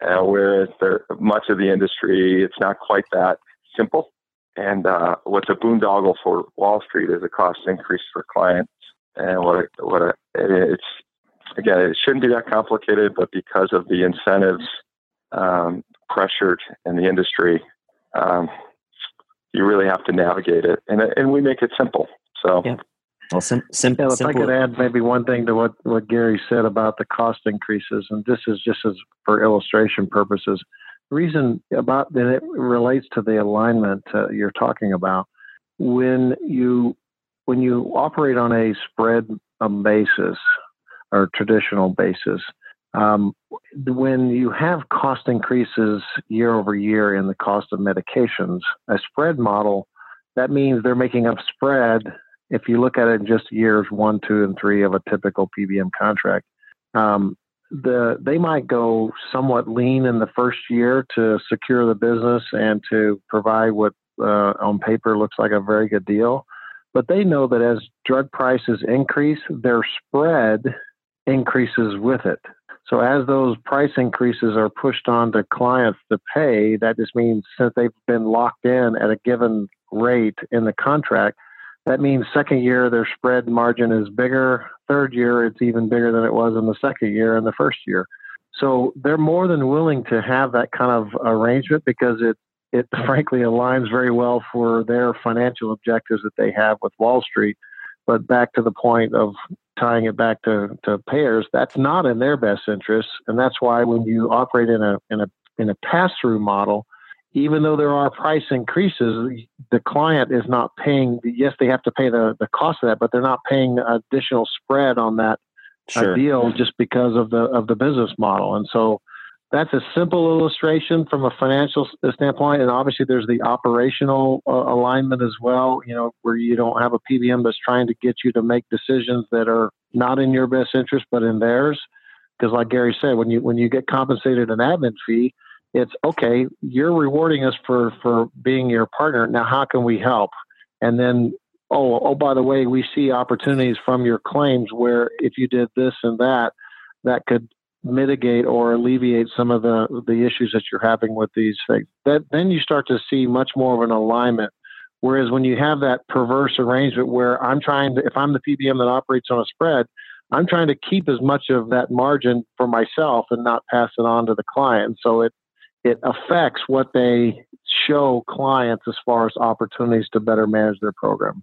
Speaker 3: Uh, whereas there, much of the industry, it's not quite that simple. And uh, what's a boondoggle for Wall Street is a cost increase for clients. And what a, what a, it's again, it shouldn't be that complicated, but because of the incentives um, pressured in the industry, um, you really have to navigate it, and and we make it simple. So.
Speaker 2: Yeah. Well, sim- sim-
Speaker 4: yeah, if
Speaker 2: simple.
Speaker 4: I could add maybe one thing to what, what Gary said about the cost increases, and this is just as for illustration purposes. The reason about that it relates to the alignment uh, you're talking about. When you when you operate on a spread um, basis or traditional basis, um, when you have cost increases year over year in the cost of medications, a spread model, that means they're making up spread. If you look at it in just years one, two, and three of a typical PBM contract, um, the they might go somewhat lean in the first year to secure the business and to provide what uh, on paper looks like a very good deal. But they know that as drug prices increase, their spread increases with it. So as those price increases are pushed on to clients to pay, that just means since they've been locked in at a given rate in the contract, that means second year their spread margin is bigger. Third year it's even bigger than it was in the second year and the first year. So they're more than willing to have that kind of arrangement because it it frankly aligns very well for their financial objectives that they have with Wall Street. But back to the point of tying it back to, to payers, that's not in their best interest. And that's why when you operate in a in a in a pass through model, even though there are price increases, the client is not paying yes, they have to pay the, the cost of that, but they're not paying additional spread on that uh, sure. deal just because of the of the business model. And so that's a simple illustration from a financial standpoint, and obviously there's the operational uh, alignment as well. You know, where you don't have a PBM that's trying to get you to make decisions that are not in your best interest but in theirs. Because, like Gary said, when you when you get compensated an admin fee, it's okay. You're rewarding us for for being your partner. Now, how can we help? And then, oh, oh, by the way, we see opportunities from your claims where if you did this and that, that could mitigate or alleviate some of the the issues that you're having with these things. That then you start to see much more of an alignment. Whereas when you have that perverse arrangement where I'm trying to, if I'm the PBM that operates on a spread, I'm trying to keep as much of that margin for myself and not pass it on to the client. So it it affects what they show clients as far as opportunities to better manage their program.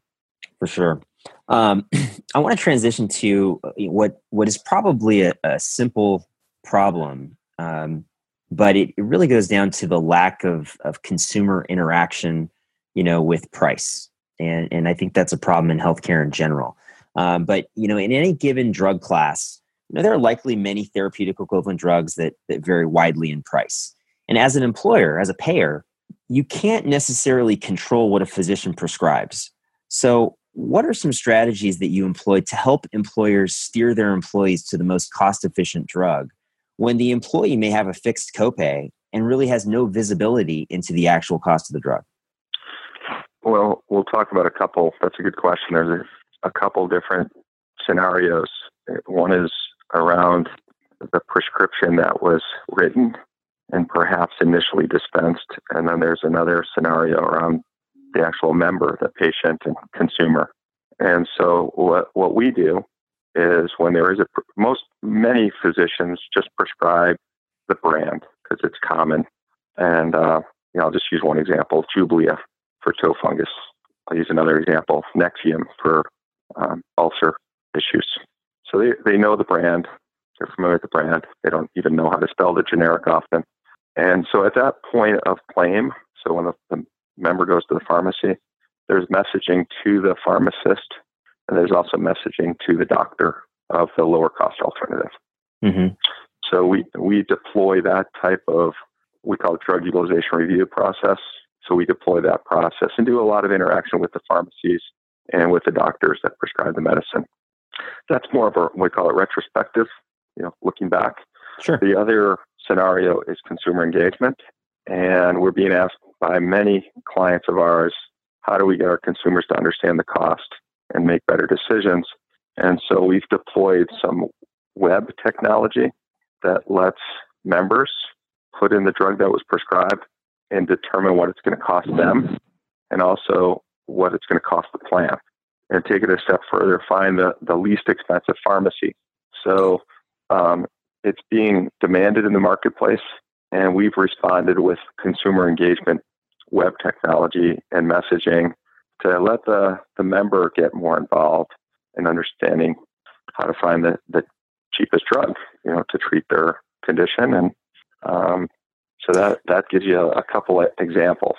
Speaker 2: For sure. Um, I want to transition to uh, what what is probably a, a simple problem, um, but it, it, really goes down to the lack of of consumer interaction, you know, with price, and and I think that's a problem in healthcare in general. Um, but you know, in any given drug class, you know, there are likely many therapeutic equivalent drugs that that vary widely in price. And as an employer, as a payer, you can't necessarily control what a physician prescribes. So, what are some strategies that you employ to help employers steer their employees to the most cost efficient drug when the employee may have a fixed copay and really has no visibility into the actual cost of the drug?
Speaker 3: Well, we'll talk about a couple. That's a good question. There's a, couple different scenarios. One is around the prescription that was written and perhaps initially dispensed. And then there's another scenario around the actual member, the patient and consumer. And so what, what we do is when there is a most many physicians just prescribe the brand because it's common. And uh, you know, I'll just use one example: Jublia for toe fungus. I'll use another example: Nexium for um, ulcer issues. So they, they know the brand. They're familiar with the brand. They don't even know how to spell the generic often. And so at that point of claim, so when the, the member goes to the pharmacy, there's messaging to the pharmacist and there's also messaging to the doctor of the lower cost alternative. Mm-hmm. So we we deploy that type of we call it drug utilization review process So we deploy that process and do a lot of interaction with the pharmacies and with the doctors that prescribe the medicine. That's more of a, we call it retrospective, you know, looking back.
Speaker 2: Sure.
Speaker 3: The other scenario is consumer engagement. And we're being asked by many clients of ours, how do we get our consumers to understand the cost and make better decisions? And so we've deployed some web technology that lets members put in the drug that was prescribed and determine what it's going to cost them and also what it's going to cost the plan. And take it a step further, find the, the least expensive pharmacy. So um, it's being demanded in the marketplace, and we've responded with consumer engagement, web technology, and messaging to let the, the member get more involved in understanding how to find the, the cheapest drug, you know, to treat their condition. And um, so that that gives you a, a couple of examples.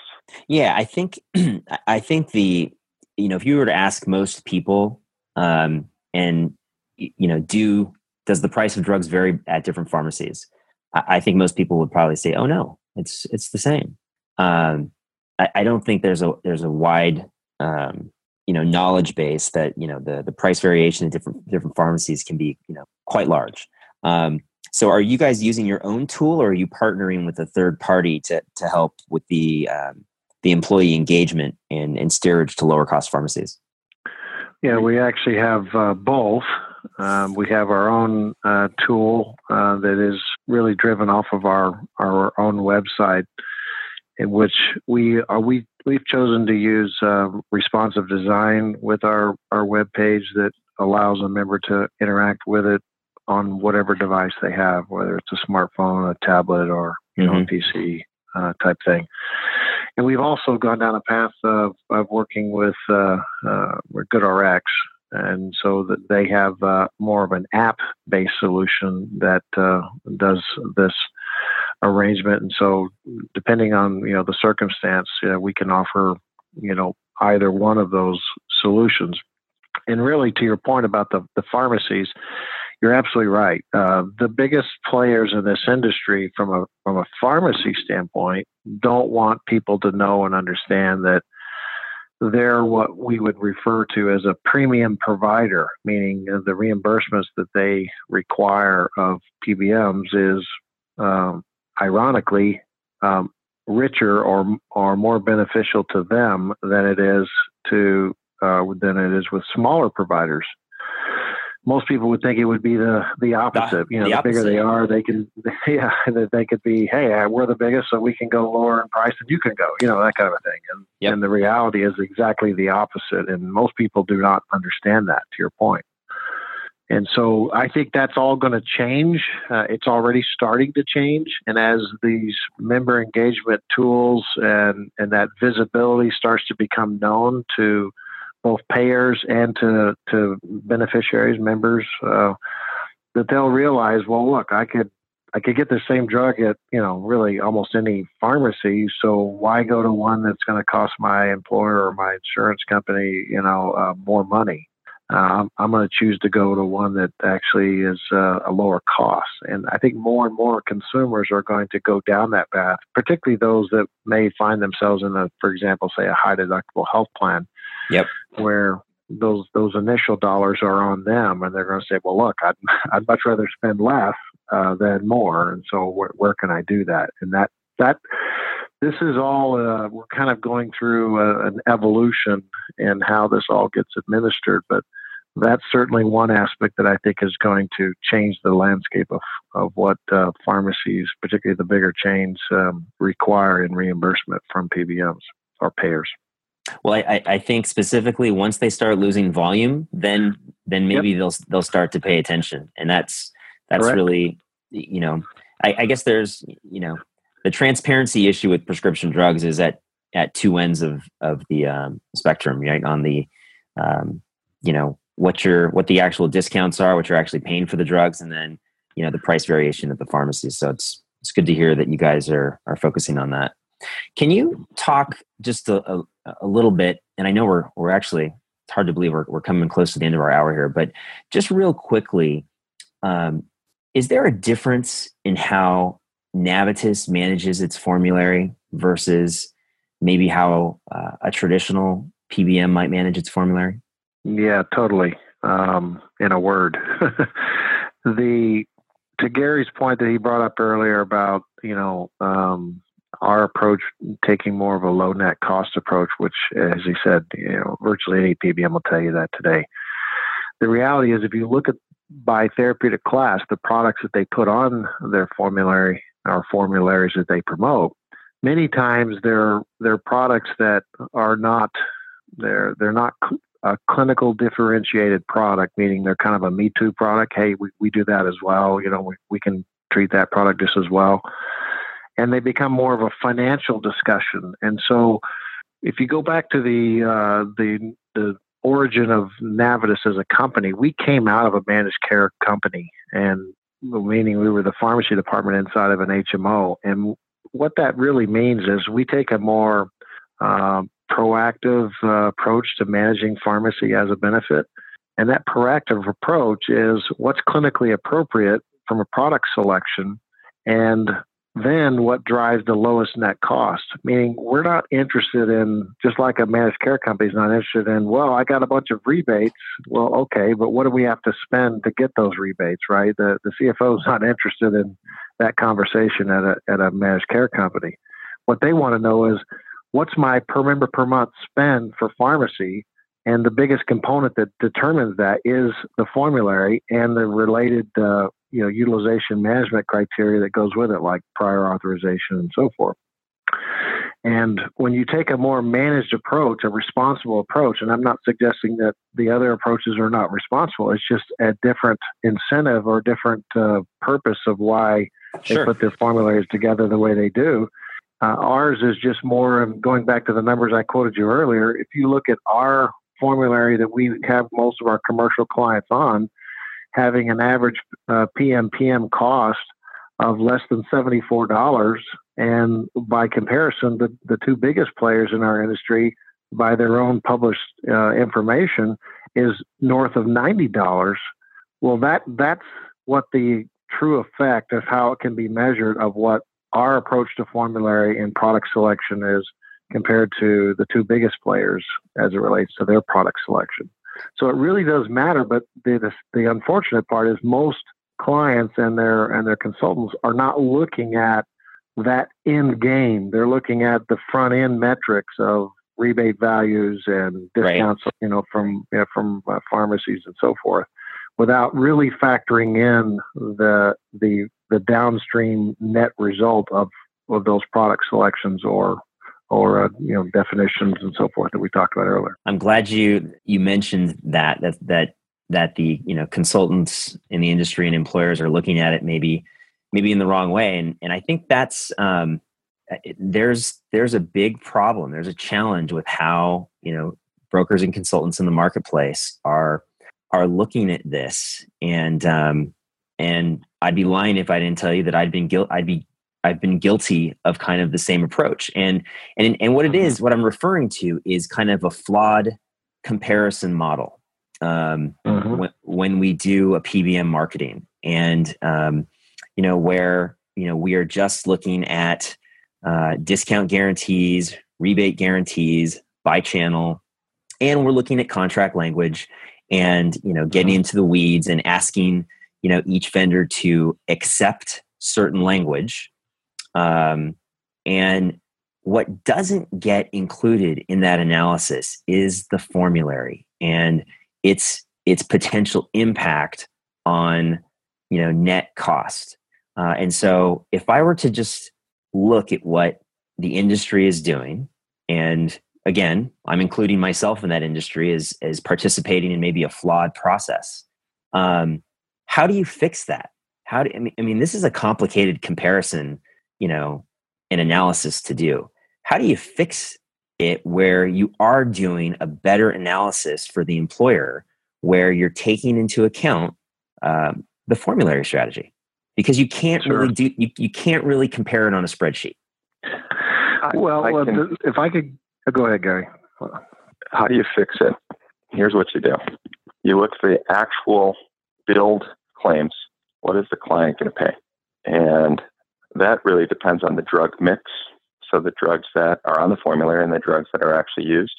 Speaker 2: Yeah, I think I think the you know if you were to ask most people, um, and you know, do does the price of drugs vary at different pharmacies? I, think most people would probably say, "Oh no, it's it's the same." Um, I, I, don't think there's a there's a wide um, you know knowledge base that you know the the price variation in different different pharmacies can be you know quite large. Um, so, are you guys using your own tool, or are you partnering with a third party to to help with the um, the employee engagement and, and steerage to lower cost pharmacies?
Speaker 4: Yeah, we actually have uh, both. Um, we have our own uh, tool uh, that is really driven off of our our own website, in which we are we we've chosen to use uh, responsive design with our our web page that allows a member to interact with it on whatever device they have, whether it's a smartphone, a tablet, or you mm-hmm. know, a PC uh, type thing. And we've also gone down a path of, of working with uh, uh, GoodRx, and so that they have uh, more of an app-based solution that uh, does this arrangement. And so, depending on you know the circumstance, we can offer you know either one of those solutions. And really, to your point about the the pharmacies, you're absolutely right. Uh, the biggest players in this industry, from a from a pharmacy standpoint, don't want people to know and understand that they're what we would refer to as a premium provider, meaning the reimbursements that they require of PBMs is, um, ironically, um, richer or or more beneficial to them than it is to uh, than it is with smaller providers most people would think it would be the the opposite. you know, the, the bigger they are, they can yeah, they could be, hey, we're the biggest, so we can go lower in price, and you can go, you know, that kind of thing. And yep. and the reality is exactly the opposite, and most people do not understand that. To your point. And so I think that's all going to change. Uh, it's already starting to change. And as these member engagement tools and, and that visibility starts to become known to both payers and to to beneficiaries, members, uh, that they'll realize, well, look, I could I could get the same drug at you know really almost any pharmacy. So why go to one that's going to cost my employer or my insurance company you know uh, more money? Uh, I'm, going to choose to go to one that actually is uh, a lower cost. And I think more and more consumers are going to go down that path, particularly those that may find themselves in a, for example, say a high deductible health plan
Speaker 2: Yep.
Speaker 4: Where those those initial dollars are on them, and they're going to say, "Well, look, I'd I'd much rather spend less uh, than more." And so, where, where can I do that? And that that this is all uh, we're kind of going through a, an evolution in how this all gets administered, but that's certainly one aspect that I think is going to change the landscape of, of what uh, pharmacies, particularly the bigger chains, um, require in reimbursement from PBMs or payers.
Speaker 2: Well, I, I think specifically once they start losing volume, then then maybe yep. they'll they'll start to pay attention, and that's that's Correct. really you know I, I, guess there's you know the transparency issue with prescription drugs is at at two ends of of the um, spectrum, right? On the um, you know what your what the actual discounts are, what you're actually paying for the drugs, and then you know the price variation at the pharmacy. So it's it's good to hear that you guys are are focusing on that. Can you talk just a, a, a, little bit? And I know we're we're actually it's hard to believe we're we're coming close to the end of our hour here, but just real quickly, um, is there a difference in how Navitus manages its formulary versus maybe how uh, a traditional PBM might manage its formulary?
Speaker 4: Yeah, totally. Um, in a word, the to Gary's point that he brought up earlier about you know um, our approach taking more of a low net cost approach, which, as he said, you know, virtually any PBM will tell you that today. The reality is, if you look at by therapeutic class, the products that they put on their formulary or formularies that they promote, many times they're they're products that are not they're they're not a clinical differentiated product, meaning they're kind of a me too product. Hey, we, we do that as well. You know, we, we can treat that product just as well. And they become more of a financial discussion. And so if you go back to the uh, the the origin of Navitus as a company, we came out of a managed care company and meaning we were the pharmacy department inside of an HMO. And what that really means is we take a more um, proactive uh, approach to managing pharmacy as a benefit. And that proactive approach is what's clinically appropriate from a product selection and then what drives the lowest net cost. Meaning, we're not interested in, just like a managed care company is not interested in, well, I got a bunch of rebates. Well, okay, but what do we have to spend to get those rebates, right? The, the CFO is not interested in that conversation at a, at a managed care company. What they want to know is, what's my per member per month spend for pharmacy? And the biggest component that determines that is the formulary and the related, uh, you know, utilization management criteria that goes with it, like prior authorization and so forth. And when you take a more managed approach, a responsible approach, and I'm not suggesting that the other approaches are not responsible, it's just a different incentive or different uh, purpose of why sure. they put their formularies together the way they do. Uh, ours is just more, going back to the numbers I quoted you earlier, if you look at our formulary that we have most of our commercial clients on, having an average uh, PMPM cost of less than $74. And by comparison, the, the two biggest players in our industry, by their own published uh, information, is north of $90. Well, that that's what the true effect of how it can be measured of what our approach to formulary and product selection is compared to the two biggest players as it relates to their product selection. So it really does matter, but the, the, the unfortunate part is most clients and their and their consultants are not looking at that end game. They're looking at the front end metrics of rebate values and discounts, right. you know, from you know, from uh, pharmacies and so forth, without really factoring in the the the downstream net result of of those product selections or or uh, you know definitions and so forth that we talked about earlier.
Speaker 2: I'm glad you you mentioned that that that that the you know consultants in the industry and employers are looking at it maybe maybe in the wrong way. And and I think that's um, there's there's a big problem. There's a challenge with how you know brokers and consultants in the marketplace are are looking at this. And um, and I'd be lying if I didn't tell you that I'd been guilt I'd be I've been guilty of kind of the same approach. And and and what it mm-hmm. what I'm referring to is kind of a flawed comparison model. Um, mm-hmm. when, when we do a PBM marketing, and um, you know where you know we are just looking at uh, discount guarantees, rebate guarantees by channel, and we're looking at contract language, and you know getting mm-hmm. into the weeds and asking you know each vendor to accept certain language um, and what doesn't get included in that analysis is the formulary and its its potential impact on you know net cost uh, and so if i were to just look at what the industry is doing and again i'm including myself in that industry as as participating in maybe a flawed process um, how do you fix that? How do I mean, I mean this is a complicated comparison, you know, an analysis to do. How do you fix it where you are doing a better analysis for the employer where you're taking into account um, the formulary strategy? Because you can't sure. really do you, you can't really compare it on a spreadsheet.
Speaker 4: well, I can, if I could uh, go ahead, Gary.
Speaker 3: How do you fix it? Here's what you do. You look for the actual billed claims, what is the client going to pay? And that really depends on the drug mix. So the drugs that are on the formulary and the drugs that are actually used,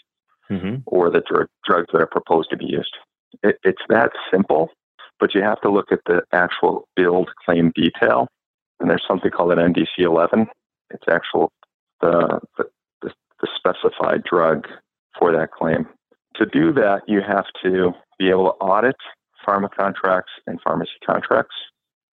Speaker 2: Mm-hmm.
Speaker 3: or the dr- drugs that are proposed to be used. It, it's that simple, but you have to look at the actual billed claim detail. And there's something called an NDC 11. It's actual the, the, the, the specified drug for that claim. To do that, you have to be able to audit pharma contracts and pharmacy contracts.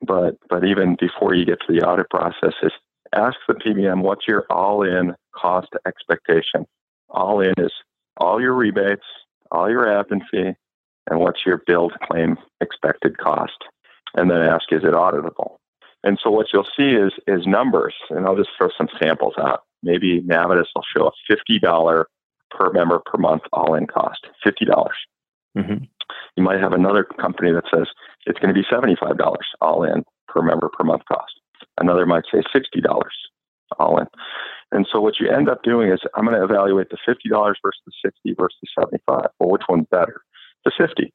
Speaker 3: But but even before you get to the audit process, is ask the PBM what's your all-in cost expectation. All in is all your rebates, all your admin fee, and what's your billed claim expected cost. And then ask, is it auditable? And so what you'll see is is numbers, and I'll just throw some samples out. Maybe Navitus will show a fifty dollar per member per month all in cost. Fifty dollars.
Speaker 2: Mm-hmm.
Speaker 3: You might have another company that says it's going to be seventy five dollars all in per member per month cost. Another might say sixty dollars all in. And so what you end up doing is I'm going to evaluate the fifty dollars versus the sixty versus the seventy five. Well, which one's better? The fifty,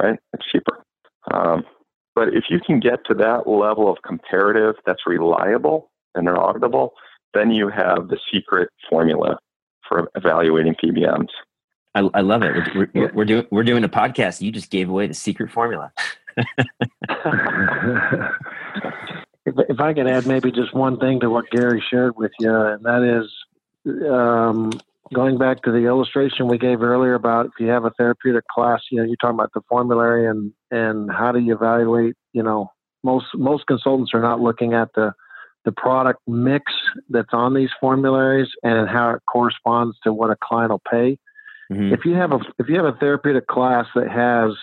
Speaker 3: right? It's cheaper. Um, but if you can get to that level of comparative that's reliable and auditable, then you have the secret formula for evaluating PBMs.
Speaker 2: I, I love it. We're, we're, we're, doing we're doing a podcast. You just gave away the secret formula.
Speaker 4: if, if I can add maybe just one thing to what Gary shared with you, and that is um, going back to the illustration we gave earlier about if you have a therapeutic class, you know, you're talking about the formulary and and how do you evaluate? You know, most most consultants are not looking at the the product mix that's on these formularies and how it corresponds to what a client will pay.
Speaker 2: Mhm.
Speaker 4: If you have a if you have a therapeutic class that has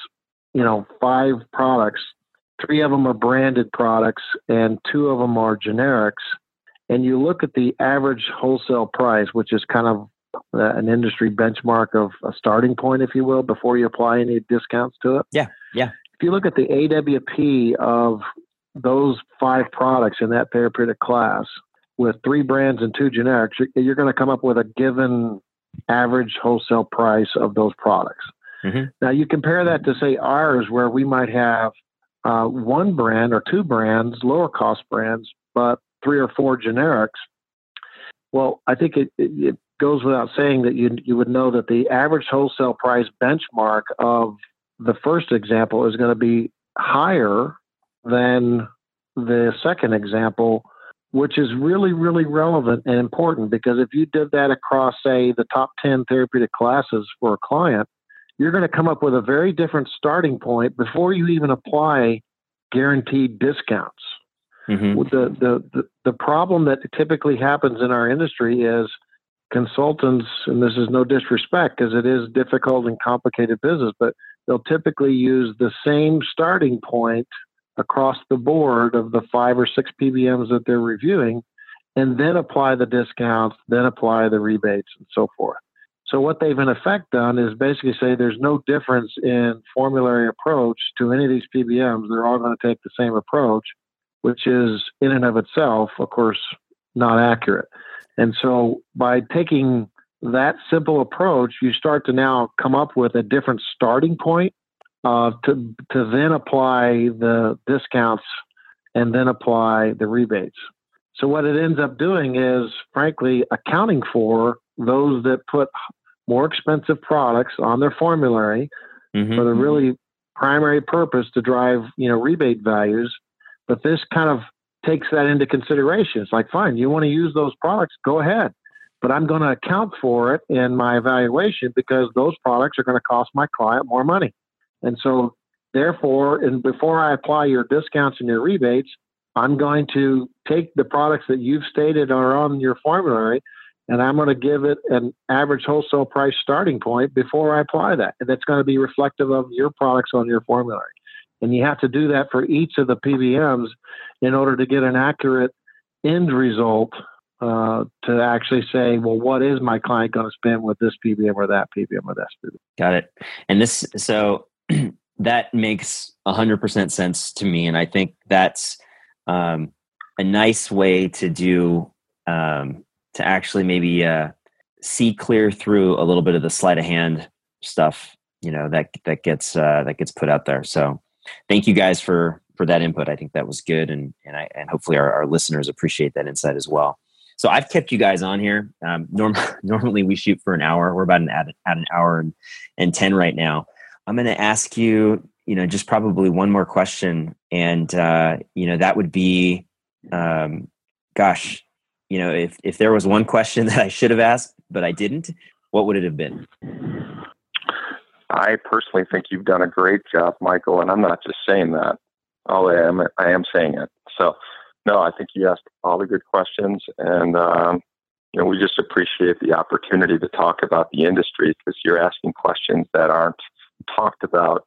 Speaker 4: you know five products, three of them are branded products and two of them are generics, and you look at the average wholesale price, which is kind of an industry benchmark of a starting point, if you will, before you apply any discounts to it.
Speaker 2: Yeah, yeah.
Speaker 4: If you look at the AWP of those five products in that therapeutic class with three brands and two generics, you're going to come up with a given average wholesale price of those products.
Speaker 2: Mhm.
Speaker 4: Now you compare that to say ours, where we might have uh, one brand or two brands, lower cost brands, but three or four generics. Well, I think it, it, it goes without saying that you you would know that the average wholesale price benchmark of the first example is going to be higher than the second example, which is really, really relevant and important because if you did that across, say, the top 10 therapeutic classes for a client, you're going to come up with a very different starting point before you even apply guaranteed discounts.
Speaker 2: Mhm.
Speaker 4: The, the, the, the problem that typically happens in our industry is consultants, and this is no disrespect because it is difficult and complicated business, but they'll typically use the same starting point across the board of the five or six PBMs that they're reviewing, and then apply the discounts, then apply the rebates, and so forth. So, what they've in effect done is basically say there's no difference in formulary approach to any of these PBMs. They're all going to take the same approach, which is in and of itself, of course, not accurate. And so, by taking that simple approach, you start to now come up with a different starting point uh, to to then apply the discounts and then apply the rebates. So what it ends up doing is, frankly, accounting for those that put more expensive products on their formulary
Speaker 2: Mhm.
Speaker 4: for the really primary purpose to drive you know rebate values. But this kind of takes that into consideration. It's like, fine, you want to use those products, go ahead. But I'm going to account for it in my evaluation because those products are going to cost my client more money. And so, therefore, and before I apply your discounts and your rebates, I'm going to take the products that you've stated are on your formulary and I'm going to give it an average wholesale price starting point before I apply that. And that's going to be reflective of your products on your formulary. And you have to do that for each of the PBMs in order to get an accurate end result uh, to actually say, well, what is my client going to spend with this PBM or that PBM or that PBM?
Speaker 2: Got it. And this, so that makes 100% sense to me. And I think that's um, a nice way to do, um, to actually maybe uh, see clear through a little bit of the sleight of hand stuff, you know, that, that gets, uh, that gets put out there. So thank you guys for, for that input. I think that was good. And, and I, and hopefully our, our listeners appreciate that insight as well. So I've kept you guys on here. Um, norm- normally we shoot for an hour. We're about an, at, an hour and, and 10 right now. I'm going to ask you, you know, just probably one more question. And, uh, you know, that would be, um, gosh, you know, if, if there was one question that I should have asked, but I didn't, what would it have been?
Speaker 3: I personally think you've done a great job, Michael, and I'm not just saying that. Oh, I am. I am saying it. So, no, I think you asked all the good questions, and um, you know, we just appreciate the opportunity to talk about the industry because you're asking questions that aren't talked about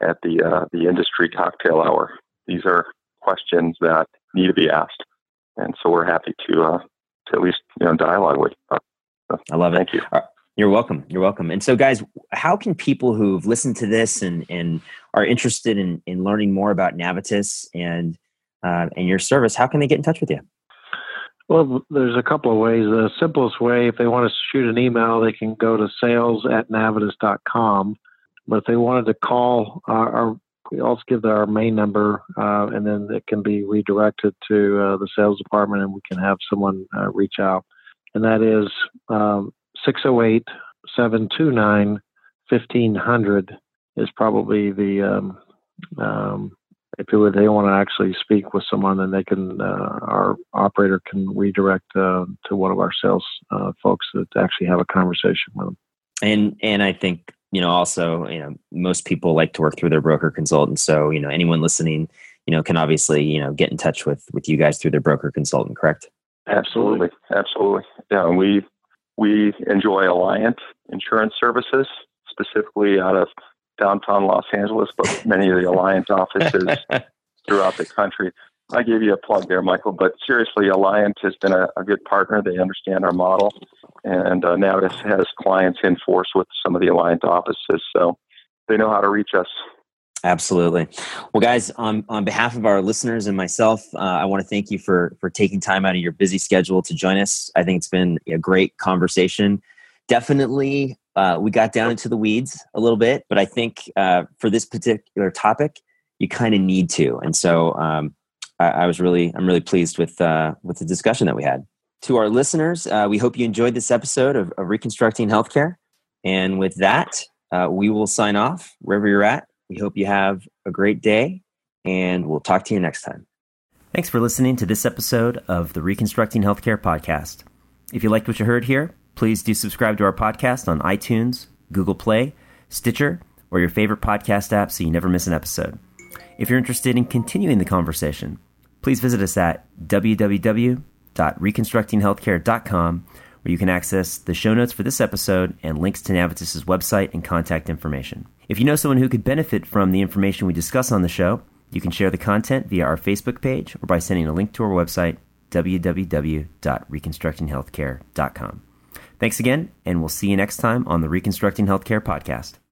Speaker 3: at the uh, the industry cocktail hour. These are questions that need to be asked, and so we're happy to uh, to at least you know dialogue with. You.
Speaker 2: I love it.
Speaker 3: Thank you.
Speaker 2: You're welcome. You're welcome. And so, guys, how can people who've listened to this and and are interested in in learning more about Navitus and uh, and your service, how can they get in touch with you?
Speaker 4: Well, there's a couple of ways. The simplest way, if they want to shoot an email, they can go to sales at navitus.com. But if they wanted to call our, our we also give our main number, uh, and then it can be redirected to uh, the sales department, and we can have someone uh, reach out. And that is um, 608 729 1500 is probably the um, um, if it would, they want to actually speak with someone, then they can uh, our operator can redirect uh, to one of our sales uh, folks that actually have a conversation with them.
Speaker 2: And and I think you know also you know most people like to work through their broker consultant. So you know anyone listening, you know can obviously you know get in touch with with you guys through their broker consultant. Correct?
Speaker 3: Absolutely, absolutely. Yeah, we we enjoy Alliant Insurance Services, specifically out of downtown Los Angeles, but many of the Alliant offices throughout the country. I gave you a plug there, Michael, but seriously, Alliant has been a, a good partner. They understand our model, and uh, Navitus has clients in force with some of the Alliant offices, so they know how to reach us.
Speaker 2: Absolutely. Well, guys, on, on behalf of our listeners and myself, uh, I want to thank you for for taking time out of your busy schedule to join us. I think it's been a great conversation. Definitely, uh, we got down into the weeds a little bit, but I think uh, for this particular topic, you kind of need to. And so, um, I, I, was really, I'm really pleased with uh, with the discussion that we had. To our listeners, uh, we hope you enjoyed this episode of, of Reconstructing Healthcare. And with that, uh, we will sign off wherever you're at we hope you have a great day, and we'll talk to you next time.
Speaker 1: Thanks for listening to this episode of the Reconstructing Healthcare podcast. If you liked what you heard here, please do subscribe to our podcast on iTunes, Google Play, Stitcher, or your favorite podcast app so you never miss an episode. If you're interested in continuing the conversation, please visit us at www.reconstructinghealthcare.com where you can access the show notes for this episode and links to Navitus's website and contact information. If you know someone who could benefit from the information we discuss on the show, you can share the content via our Facebook page or by sending a link to our website, www.reconstructinghealthcare.com. Thanks again, and we'll see you next time on the Reconstructing Healthcare podcast.